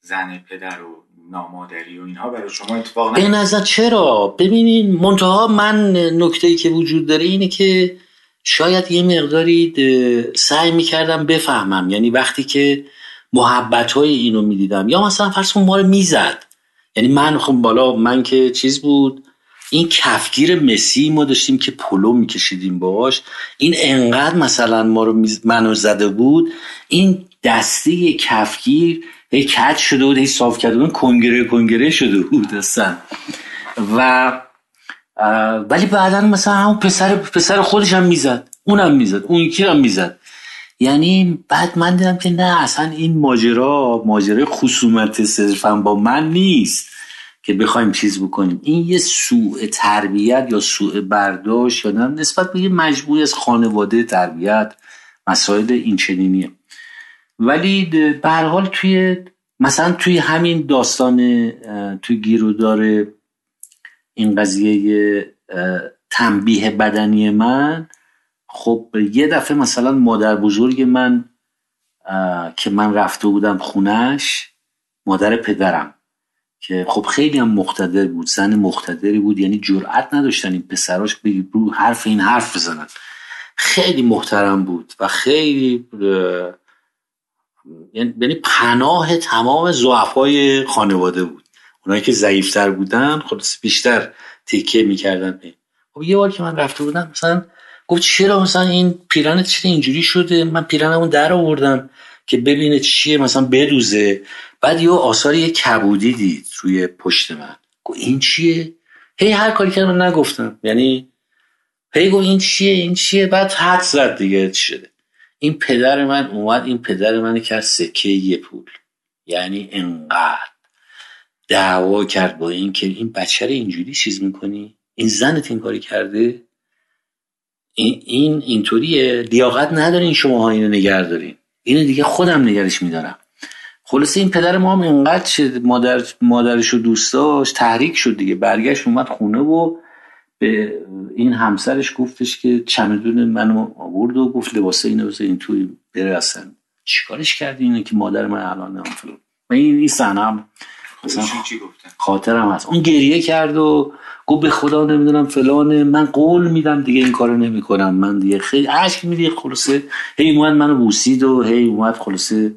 زن پدر و نامادری و اینها برای شما اتفاق به نظر چرا؟ ببینین منتها من نکته ای که وجود داره اینه که شاید یه مقداری سعی می‌کردم بفهمم. یعنی وقتی که محبت های اینو می‌دیدم. یا مثلا فرض ما رو می‌زد. یعنی من خب بالا من که چیز بود. این کفگیر مسی ما داشتیم که پلو میکشیدیم باش این انقدر مثلا ما رو منو زده بود. این دسته کفگیر هی کج شده بود هی صاف کرده بود کنگره کنگره شده بود اصلا. و ولی بعدا مثلا همون پسر پسر خودش هم می‌زد اونم می‌زد اون یکی هم می‌زد. یعنی بعد من دیدم که نه اصلا این ماجرا ماجرای خصومت صرفا با من نیست که بخوایم چیز بکنیم. این یه سوء تربیت یا سوء برداشت یا نسبت به یه مجموعی از خانواده تربیت مسائل این چنینیه ولی به توی مثلا توی همین داستان توی گیرودار این قضیه تنبیه بدنی من خب یه دفعه مثلا مادر بزرگ من که من رفته بودم خونش مادر پدرم که خب خیلی هم مقتدر بود زن مقتدری بود یعنی جرأت نداشتن این پسراش رو حرف این حرف بزنن. خیلی محترم بود و خیلی یعنی, یعنی پناه تمام زعفای خانواده بود. اونایی که ضعیفتر بودن خلاص بیشتر تکیه می‌کردن خب یه بار که من رفته بودم مثلا گفت چرا مثلا این پیرنت چرا اینجوری شده؟ من پیرنمون در آوردم که ببینه چیه مثلا بدوزه. بعد یه آثار یه کبودی دید روی پشت من. گفت این چیه؟ هی هر کاری من نگفتم. یعنی هی گفت این چیه این چیه؟ بعد حد زد دیگه شده. این پدر من اومد این پدر من کرد سکه یه پول. یعنی انقدر دعوا کرد با این که این بچه رو اینجوری چیز می‌کنی؟ این زنت این کاری کرده؟ این این اینطوریه. لیاقت ندارین شما اینو نگه دارین. اینو دیگه خودم نگرش میدارم. خلاصه این پدر ما هم اینقدر شد مادر مادرش رو دوست داشت تحریک شد دیگه. برگشت اومد خونه و به این همسرش گفتش که چمدون منو آورد و گفت لباسه اینو بذار این توی بره اصلا. چیکارش کردی اینه که مادر من الان نمی‌تونم من این این صحنه مثلا چی گفتن خاطرم هست. اون گریه کرد و گفت به خدا نمی‌دونم فلانه. من قول میدم دیگه این کارو نمی‌کنم. من دیگه خیلی اشک میدی. خلاصه هی اومد منو بوسید و هی اومد خلاصه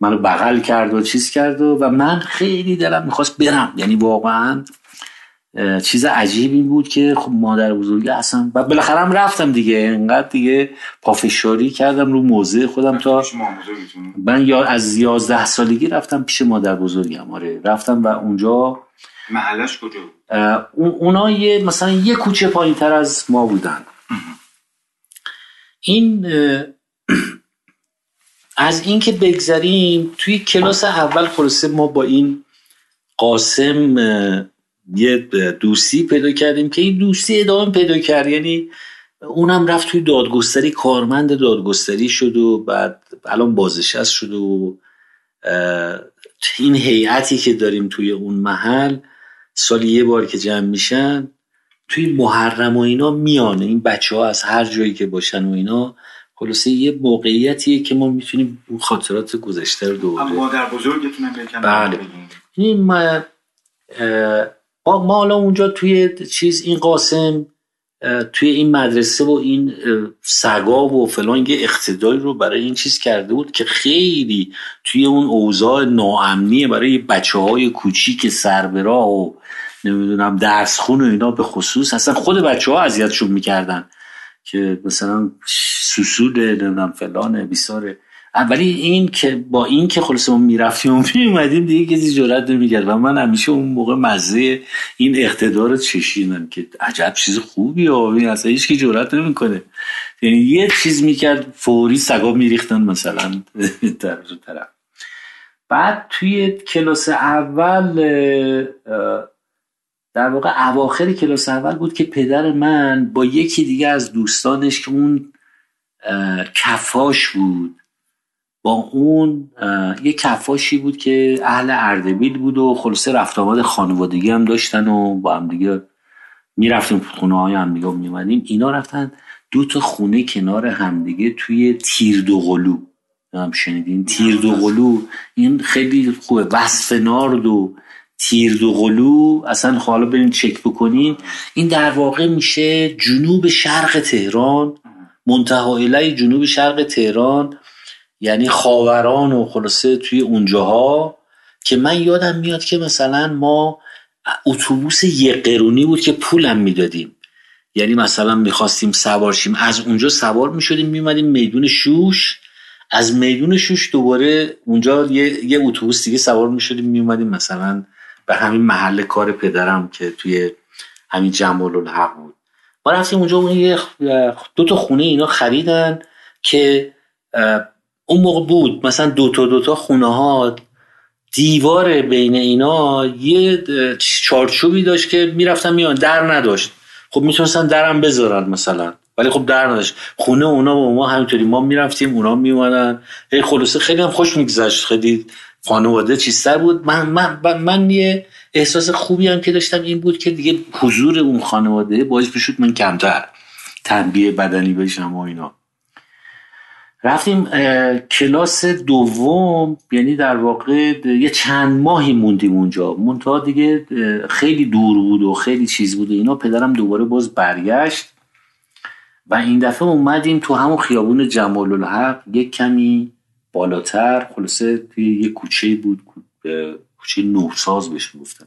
منو بغل کرد و چیز کرد و, و من خیلی دلم می‌خواست برم. یعنی واقعا چیز عجیبی بود که خب مادر بزرگی اصلا و بالاخره هم رفتم دیگه انقدر دیگه پافشاری کردم رو موضع خودم تا من یا از یازده سالگی رفتم پیش مادر بزرگم آره. رفتم و اونجا محلش کجا اون- اونا یه مثلا یه کوچه پایین تر از ما بودن. این (clears throat) از این که بگذریم توی کلاس اول خلاصه ما با این قاسم یه دوستی پیدا کردیم که این دوستی ادامه پیدا کرد. یعنی اونم رفت توی دادگستری کارمند دادگستری شد و بعد الان بازنشست شد و این هیئتی که داریم توی اون محل سالی یه بار که جمع میشن توی محرم و اینا میانه این بچه ها از هر جایی که باشن و اینا خلاصه یه موقعیتیه که ما می‌تونیم اون خاطرات گذشته رو دوباره مادر بزرگتون هم بله. این ما حالا اونجا توی چیز این قاسم توی این مدرسه و این سگا و فلان یه اقتداری رو برای این چیز کرده بود که خیلی توی اون اوضاع ناامنی برای بچه های کوچیک سربراه و نمی‌دونم درس خون و اینا به خصوص. اصلا خود بچه ها اذیتشون می‌کردن که مثلا سوسوله نمی‌دونم فلانه بیساره. ولی این که با این که خلاص ما می‌رفتیم و میومدیم دیگه کسی جرات نمی‌کرد. و من همیشه اون موقع مزه این اقتدار رو چشیدم که عجب چیز خوبی ها این اصلا هیچ کی جرات نمی‌کنه. یعنی یه چیز می‌کرد فوری سگا میریختن مثلا (laughs) و طرف. بعد توی کلاس اول در واقع اواخر کلاس اول بود که پدر من با یکی دیگه از دوستانش که اون کفاش بود. با اون یه کفاشی بود که اهل اردبیل بود و خلاصه رفت آمد خانوادگی هم داشتن و با هم دیگه می‌رفتیم خونه های هم دیگه میومدیم اینا رفتن دو تا خونه کنار همدیگه توی تیر دوقلو هم شنیدین؟ تیر دوقلو این خیلی خوبه. وصف نارد و تیر دوقلو اصلا حالا برین چک بکنین. این در واقع میشه جنوب شرق تهران. منتها جنوب شرق تهران. یعنی خاوران و خلاصه توی اونجاها که من یادم میاد که مثلا ما اتوبوس یک قرونی بود که پولم می‌دادیم. یعنی مثلا می‌خواستیم سوار شیم. از اونجا سوار می‌شدیم میمدیم میدون شوش. از میدون شوش دوباره اونجا یه, یه اتوبوس دیگه سوار می‌شدیم میومدیم مثلا به همین محل کار پدرم که توی همین جمال الحق بود. ما رفتیم اونجا اون دو تا خونه اینا خریدن که اون موقع بود. مثلا دو تا خونه ها دیوار بین اینا یه چارچوبی داشت که می‌رفتن میان. در نداشت. خب می‌تونستن درم بذارن مثلا. ولی خب در نداشت. خونه اونا و ما همینطوری. ما می‌رفتیم اونا میومدن هی خلاصه خیلی هم خوش میگذشت. خیلی خانواده چیزتر بود. من, من, من, من یه احساس خوبی هم که داشتم این بود که دیگه حضور اون خانواده باعث بشود من کمتر تنبیه بدنی بشم و اینا. رفتیم کلاس دوم یعنی در واقع یه چند ماهی موندیم اونجا. منتها دیگه خیلی دور بود و خیلی چیز بود و اینا. پدرم دوباره باز برگشت و این دفعه اومدیم تو همون خیابون جمال الحق یک کمی بالاتر خلاصه توی یه کوچه بود کوچه نوساز بهش گفتن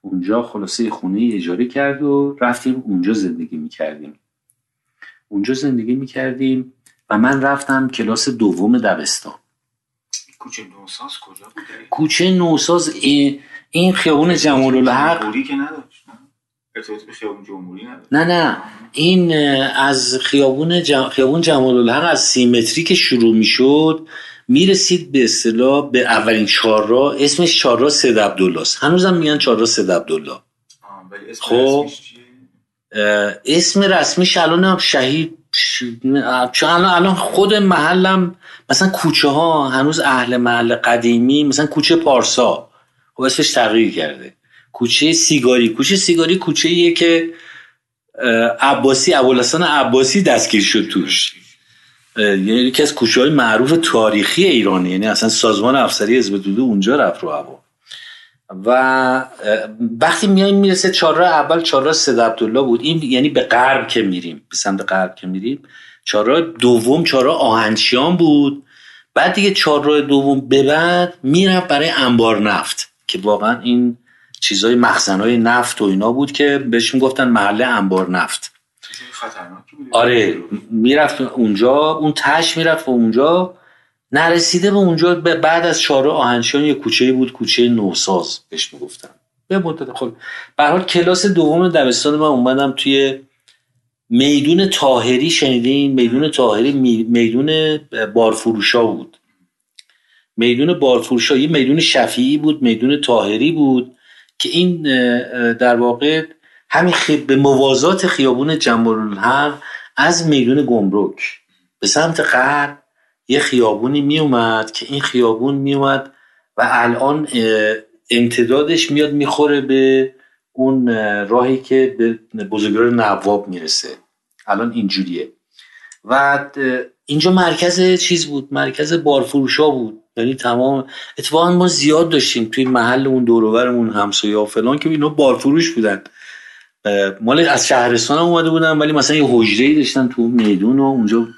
اونجا خلاصه خونه اجاره کرد و رفتیم اونجا زندگی می‌کردیم. اونجا زندگی می‌کردیم. و من رفتم کلاس دوم دبستان. کوچه نوساز کجا بود کوچه نوساز این این خیابون جمال الحق که نداشت به خیابون جمهوری نداشت. نه نه. این از خیابون جم... خیابون جمال الحق از سیمتری که شروع می‌شد می‌رسید به اصطلاح به اولین چهارراه. اسمش چهارراه سید عبدالله است. هنوزم میگن چهارراه سید عبدالله. خب. اسم رسمیش الان هم شهید چون الان خود محلم مثلا کوچه ها هنوز اهل محل قدیمی مثلا کوچه پارسا. خب اسمش تغییر کرده. کوچه سیگاری. کوچه سیگاری کوچه ایه که عباسی ابوالحسن عباسی دستگیر شد توش. یعنی یکی از کوچه های معروف تاریخی ایرانه. یعنی اصلا سازمان افسری حزب توده اونجا رفت رو هوا. و وقتی میایم می‌رسه چهارراه اول چهارراه سید عبدالله بود. این یعنی به غرب که میریم به سمت غرب که میریم. چهارراه دوم چهارراه آهنچیان بود. بعد دیگه چهارراه دوم به بعد می‌رفت برای انبار نفت که واقعا این چیزای مخزنهای نفت و اینا بود که بهش می‌گفتن محله انبار نفت. آره می‌رفت اونجا اون تش می‌رفت اونجا نرسیده به اونجا به بعد از چهار آهنشان یه کوچه بود کوچه نوساز بهش می‌گفتن. به مدت خب به حال کلاس دوم دبستان من اومدم توی میدون تاهری شنیدین میدون تاهری می- میدون بارفروشا بود. میدون بارفروشا یه میدون شفیعی بود میدون تاهری بود که این در واقع همین خی... به موازات خیابون جمال از میدون گمرک به سمت غرب یه خیابونی می اومد که این خیابون می اومد و الان امتدادش میاد می‌خوره به اون اه، راهی که به بزرگراه نواب می‌رسه. الان اینجوریه. و اینجا مرکز چیز بود؟ مرکز بارفروشا بود. یعنی تمام اتفاقا ما زیاد داشتیم توی محل اون دوروبرمون همسایه ها فلان که اینا بارفروش بودن. مال از شهرستان هم اومده بودن ولی مثلا یه حجره داشتن تو میدون و اونجا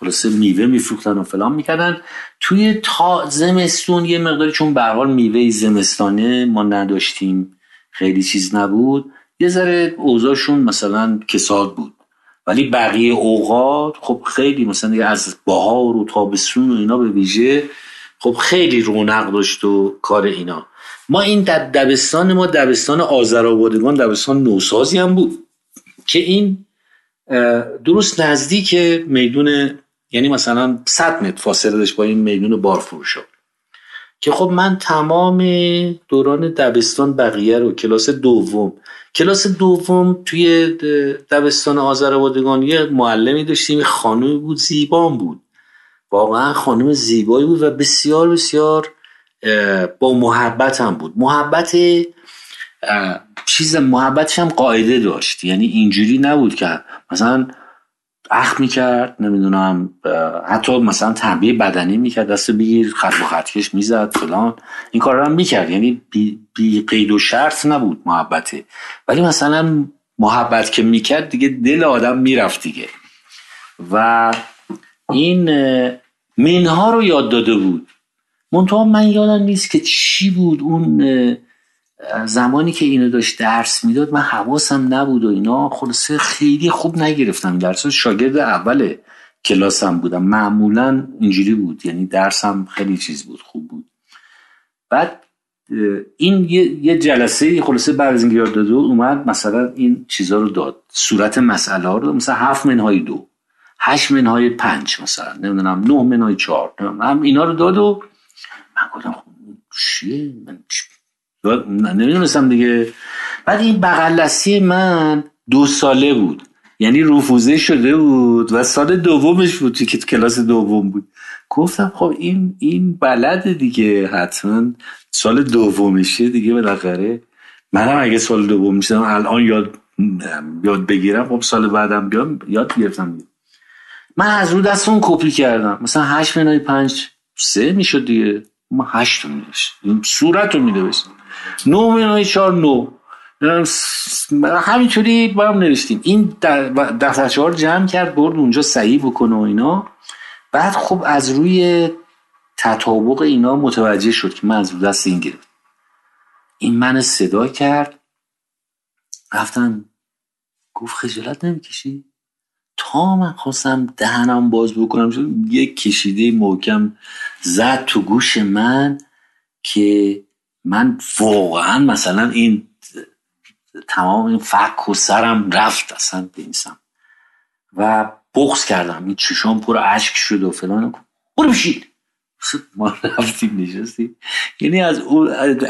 خلاصه میوه میفروختن و فلان می‌کردن. توی تا زمستون یه مقداری چون به حال میوه زمستانه ما نداشتیم خیلی چیز نبود. یه ذره اوضاعشون مثلا کساد بود. ولی بقیه اوقات خب خیلی مثلا از بهار و تابستون و اینا به ویژه خب خیلی رونق داشت و کار اینا. ما این دبستان ما دبستان آذرآبادگان دبستان نوسازی هم بود. که این درست نزدیک میدون یعنی مثلا 100 متر فاصله داشت با این میدون بارفروشا. که خب من تمام دوران دبستان بقیه رو کلاس دوم کلاس دوم توی دبستان آذربایجان یه معلمی داشتیم خانم بود زیبان بود. واقعا خانم زیبایی بود و بسیار بسیار با محبت هم بود. محبت چیز محبتش هم قاعده داشت. یعنی اینجوری نبود که مثلا اخ می‌کرد نمی‌دونم حتی مثلا تنبیه بدنی می‌کرد دست بگیر خط و خطکش می‌زد فلان. این کار رو هم می‌کرد یعنی بی, بی قید و شرط نبود محبته. ولی مثلا محبت که می‌کرد دیگه دل آدم می‌رفت دیگه. و این منها رو یاد داده بود. منتها من یادم نیست که چی بود اون زمانی که اینو داشت درس می‌داد من حواسم نبود و اینا. خلاصه خیلی خوب نگرفتم. درس شاگرد اول کلاسم بودم. معمولا اینجوری بود. یعنی درسم خیلی چیز بود خوب بود. بعد این یه, جلسه خلاصه بعد از اینکه یاد اومد مثلا این چیزا رو داد. صورت مسئله ها رو. مثلا هفت منهای دو هشت منهای پنج مثلا. نمی‌دونم نه منهای چهار. هم اینا رو داد و من گفتم خب چیه؟ من نمی‌دونستم دیگه. بعد این بغل دستی من دو ساله بود. یعنی رفوزه شده بود و سال دومش بود که کلاس دوم بود. گفتم خب این این بلده دیگه حتما سال دومشه دیگه بالاخره. منم اگه سال دوم می‌شدم الان یاد یاد بگیرم خب سال بعدم بیام یاد گرفتم. من از رو دست اون کپی کردم. مثلا هشت منهای پنج سه می‌شد دیگه. ما هشت میدوشت این صورت رو نه منهای چهار نو همینطوری با هم نوشتیم. این دفترچه ها رو جمع کرد برد اونجا صحیح بکنه و اینا. بعد خب از روی تطابق اینا متوجه شد که من از دست این گرفت این من صدا کرد. رفتم گفت خجالت نمی‌کشی؟ تا من خواستم دهنم باز بکنم شد یک کشیده محکم زد تو گوش من که من واقعا مثلا این تمام این فک و سرم رفت اصلا بینسم و بغز کردم. این چشام پر اشک شد و فلان برو بشید (laughs) ما رفتیم نشستیم. یعنی از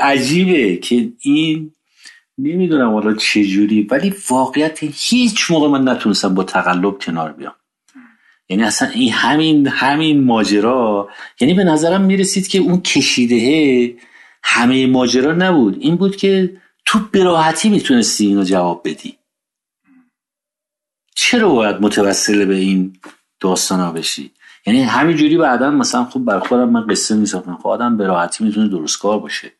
عجیبه که این نمی‌دونم حالا چجوری ولی واقعیت هیچ موقع من نتونستم با تقلب کنار بیام. یعنی اصلا این همین همین ماجرا. یعنی به نظرم می‌رسید که اون کشیده همه ماجرا نبود. این بود که تو براحتی می‌تونستی اینو جواب بدی. چرا باید متوسل به این داستان ها بشی؟ یعنی همینجوری بعدا مثلا خب بر خودم من قصه میساختم. خب آدم به راحتی می‌تونه درست کار باشه.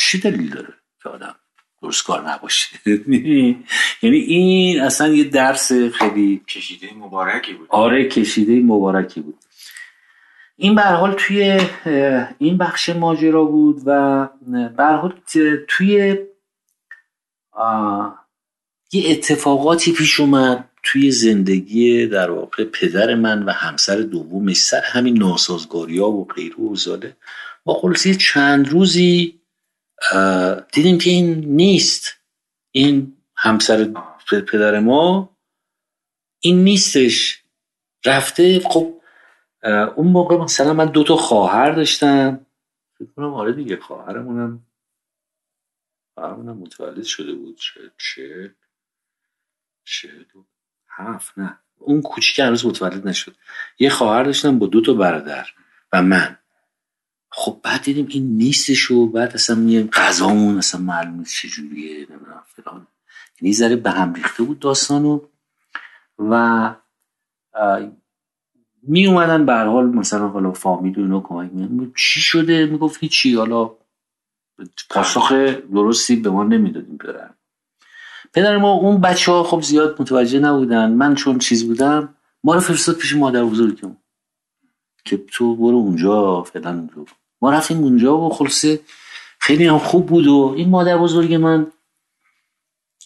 چی دلیل داره که آدم درست کار نباشه؟ (laughs) یعنی این اصلا یه درس خیلی کشیده مبارکی بود. آره کشیده مبارکی بود. این به حال توی این بخش ماجرا بود و به حال توی یه اتفاقاتی پیش اومد توی زندگی در واقع پدر من و همسر دومش سر همین ناسازگاری ها و غیره و زاله با خلاصی چند روزی دیدیم که این نیست. این همسر پدر ما این نیستش. رفته خب اون موقع مثلا من دو تا خواهر داشتم. فکر کنم آره دیگه خواهرمونم خواهرمونم متولد شده بود. چه چه دو هفت نه. اون کوچیک هنوز متولد نشد. یه خواهر داشتم با دو تا برادر و من. خب بعد دیدیم این نیستش و بعد اصلا میایم غذامون اصلا معلوم چجوریه نمی‌دونم فلان. یعنی ذره به هم ریخته بود داستانو. و می اومدن به حال مثلا حالا فامیل و اینا کمک می چی شده؟ می‌گفت هیچی. حالا پاسخ درستی به ما نمی‌دادیم برن پدر ما اون بچه ها خب زیاد متوجه نبودن. من چون چیز بودم ما رو فرستاد پیش مادر بزرگم که تو برو اونجا فعلا ما رفتیم اونجا و خلاصه خیلی هم خوب بود و این مادر بزرگ من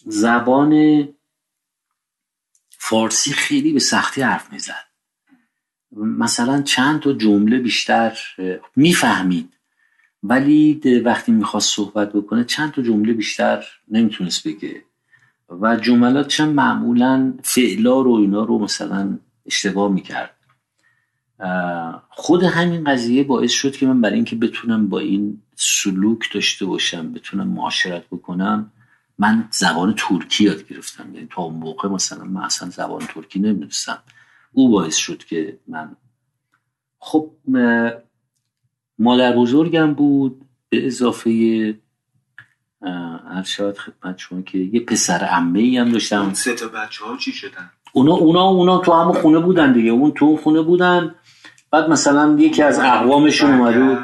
زبان فارسی خیلی به سختی حرف می‌زد. مثلا چند تا جمله بیشتر می‌فهمید. ولی وقتی می‌خواست صحبت بکنه چند تا جمله بیشتر نمی‌تونست بگه. و جملاتش هم معمولا فعلا رو اینا رو مثلا اشتباه می‌کرد. خود همین قضیه باعث شد که من برای اینکه بتونم با این سلوک داشته باشم بتونم معاشرت بکنم من زبان ترکی یاد گرفتم. یعنی تا اون موقع مثلا من اصلا زبان ترکی نمی‌دونستم. باعث شد که من خب مادر بزرگم بود. به اضافه هر شاید خدمت شما که یه پسر عمه ای هم داشتم. سه تا بچه ها چی شدن؟ اونا اونا اونا تو همون خونه بودن دیگه. اون تو خونه بودن. بعد مثلا یکی از اقوامشون اومده بود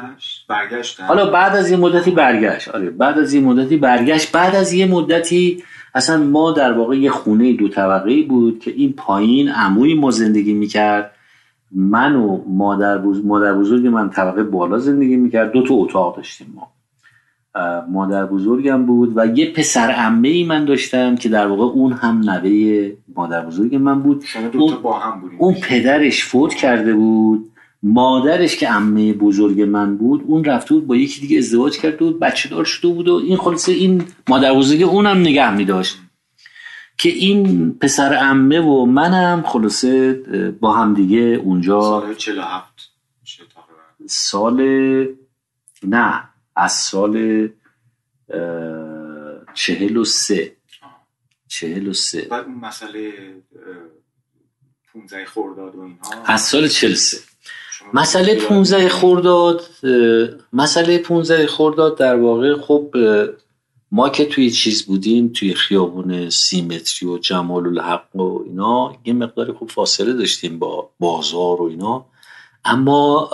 برگشتن. حالا بعد از یه مدتی برگشت. آره بعد از یه مدتی برگشت. بعد از یه مدتی اصلا ما در واقع یه خونه دو طبقه بود که این پایین عموی ما زندگی می‌کرد. من و مادر, بزرگ مادر بزرگ من طبقه بالا زندگی می‌کرد. دو تا اتاق داشتیم ما. مادر بزرگم بود و یه پسر عمه ای من داشتم که در واقع اون هم نوه مادر بزرگ من بود. اون, با هم اون پدرش فوت کرده بود. مادرش که عمه بزرگ من بود اون رفته بود با یکی دیگه ازدواج کرده بود بچه دار شده بود و این خلاصه این مادر بزرگ اونم نگه می داشت. که این پسر عمه و منم خلاصه با هم دیگه اونجا سال 47 سال نه از سال چهل و سه. چهل و سه. بعد اون مسئله 15 خورداد و اینها؟ از سال چهل سه. مسئله 15 خورداد مسئله 15 خورداد در واقع خب ما که توی چیز بودیم توی خیابون سیمتری و جمال الحق و اینا یه مقداری خوب فاصله داشتیم با بازار و اینا. اما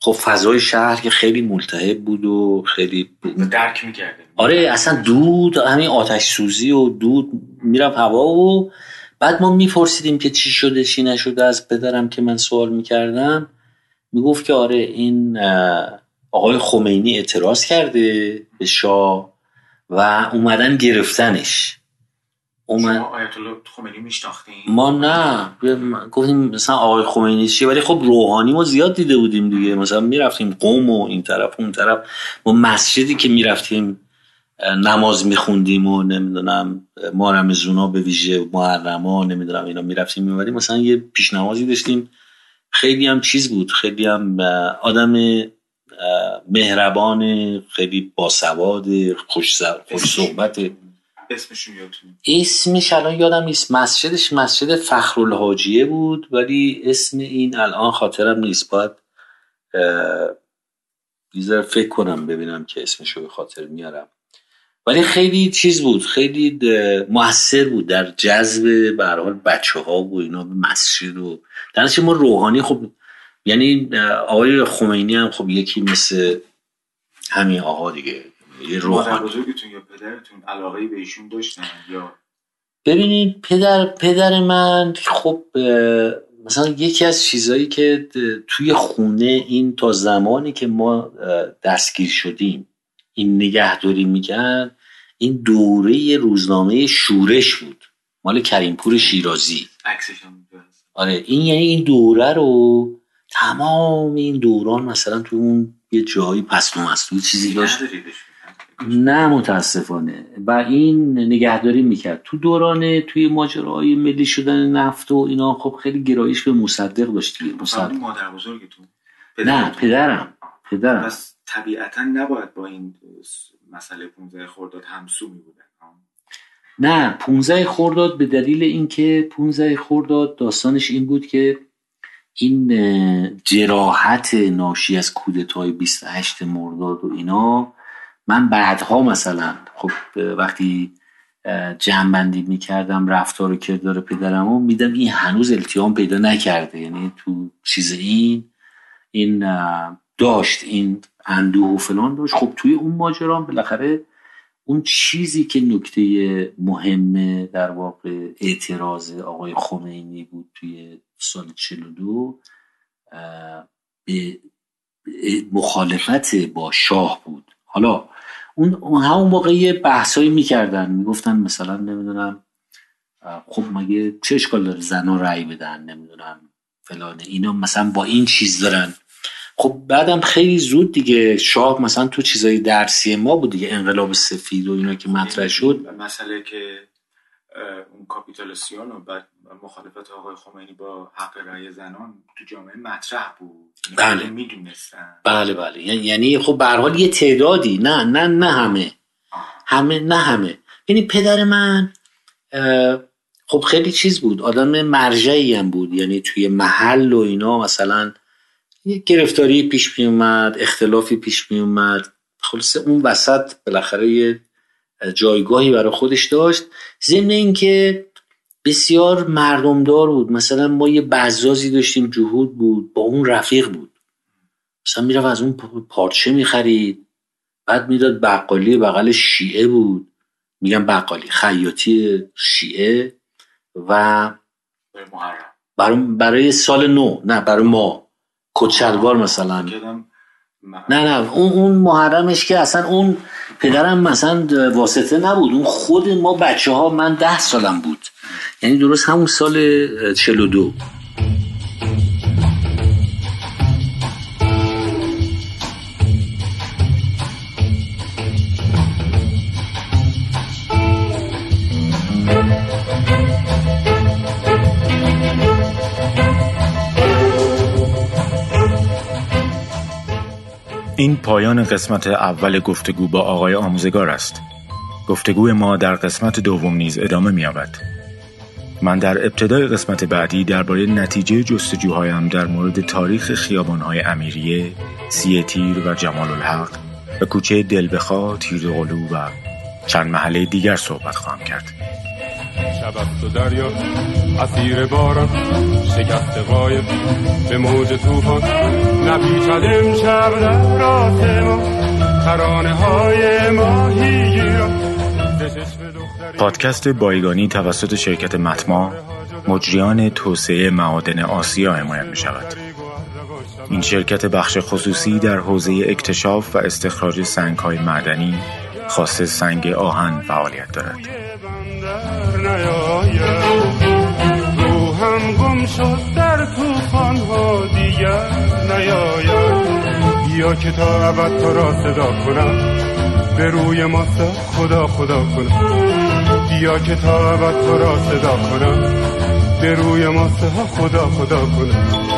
خب فضای شهر که خیلی ملتهب بود و خیلی درک می‌کرده آره اصلا دود همین آتش سوزی و دود می‌رفت هوا و بعد ما میپرسیدیم که چی شده چی نشده از پدرم که من سوال می‌کردم می‌گفت که آره این آقای خمینی اعتراض کرده به شاه و اومدن گرفتنش. اومد... شما آیت الله خمینی میشناختین؟ ما نه. گفتیم مثلا آقای خمینی چیه؟ ولی خب روحانی ما زیاد دیده بودیم دیگه. مثلا می‌رفتیم قوم و این طرف اون طرف. ما مسجدی که می‌رفتیم نماز میخوندیم و نمی‌دونم ما رمزونا به ویژه محرما نمی‌دونم اینا می‌رفتیم میومدیم. مثلا یه پیش نمازی داشتیم. خیلی هم چیز بود. خیلی هم آدم مهربان خیلی باسواد خوش, خوش صحبت. اسمش الان یادم نیست. مسجدش مسجد فخرالحاجیه بود ولی اسم این الان خاطرم نیست. باید بیزار فکر کنم ببینم که اسمش رو به خاطر میارم. ولی خیلی چیز بود خیلی موثر بود در جذب به حال بچه ها و اینا به مسجد و در ما روحانی خب یعنی آقای خمینی هم خب یکی مثل همین آقا دیگه یه روحانی. بزرگتون یا پدرتون علاقه به ایشون داشتن یا؟ ببینید پدر پدر من خب مثلا یکی از چیزهایی که توی خونه این تا زمانی که ما دستگیر شدیم این نگهداری میگن این دوره روزنامه شورش بود مال کریمپور شیرازی. آره این یعنی این دوره رو تمام این دوران مثلا تو اون یه جایی پس مستوی چیزی داشت. نه متاسفانه. و این نگهداری می‌کرد. تو دوران توی ماجراهای ملی شدن نفت و اینا خب خیلی گرایش به مصدق داشتی مصدق. مادر بزرگتون. نه پدرم پدرم. طبیعتا نباید با این مسئله 15 خرداد همسو می بودن نه 15 خرداد به دلیل اینکه 15 خرداد داستانش این بود که این جراحت ناشی از کودتای 28 مرداد و اینا من بعدها مثلا خب وقتی جمع می‌کردم رفتار و کردار پدرم و میدم این هنوز التیام پیدا نکرده یعنی تو چیز این این داشت این اندوه و فلان داشت. خب توی اون ماجرا بالاخره اون چیزی که نکته مهمه در واقع اعتراض آقای خمینی بود توی سال 42 به مخالفت با شاه بود. حالا اون همون موقع یه بحثایی می‌کردن. می‌گفتن مثلا نمی‌دونم خب مگه چه اشکال داره زنا رأی بدن؟ نمی‌دونم فلانه اینا مثلا با این چیز دارن خب بعدم خیلی زود دیگه شاه مثلا تو چیزای درسی ما بود دیگه انقلاب سفید و اینا که مطرح شد. مسئله که اون کاپیتالسیون و بعد مخالفت آقای خمینی با حق رأی زنان تو جامعه مطرح بود. یعنی بله. می‌دونستن. بله بله. یعنی, یعنی خب به حال یه تعدادی نه نه نه همه. همه نه همه. یعنی پدر من خب خیلی چیز بود. آدم مرجعی هم بود. یعنی توی محل و اینا مثلا یه گرفتاری پیش می اومد اختلافی پیش می اومد. خلاصه اون وسط بالاخره یه جایگاهی برای خودش داشت. ضمن اینکه بسیار مردمدار بود. مثلا ما یه بزازی داشتیم جهود بود با اون رفیق بود. مثلا می‌رفت از اون پارچه می‌خرید بعد می‌داد بقالی بغل شیعه بود. میگم بقالی خیاطی شیعه و برای, برای سال نو نه برای ما. کچلوار مثلا. نه نه اون اون محرمش که اصلا اون پدرم مثلا واسطه نبود. اون خود ما بچه ها من ده سالم بود. یعنی درست همون سال 42 این پایان قسمت اول گفتگو با آقای آموزگار است. گفتگوی ما در قسمت دوم نیز ادامه می‌یابد. من در ابتدای قسمت بعدی درباره نتیجه جستجوهایم در مورد تاریخ خیابانهای امیریه، سی تیر و جمال الحق و کوچه دلبخا، تیرقلو و چند محله دیگر صحبت خواهم کرد. شب و دریا اسیر باران شکست قایب به موج توفان نپیچد امشب در آسمان ترانه های ماهی پادکست بایگانی توسط شرکت متما مجریان توسعه معادن آسیا حمایت می شود. این شرکت بخش خصوصی در حوزه اکتشاف و استخراج سنگ های معدنی خاص سنگ آهن فعالیت دارد. روحم گم شد در توفان ها دیگر نیاید. بیا که تا ابد تو را صدا کنم. به روی ما خدا خدا کنم. بیا که تا ابد تو را صدا کنم. به روی ما خدا خدا کنم.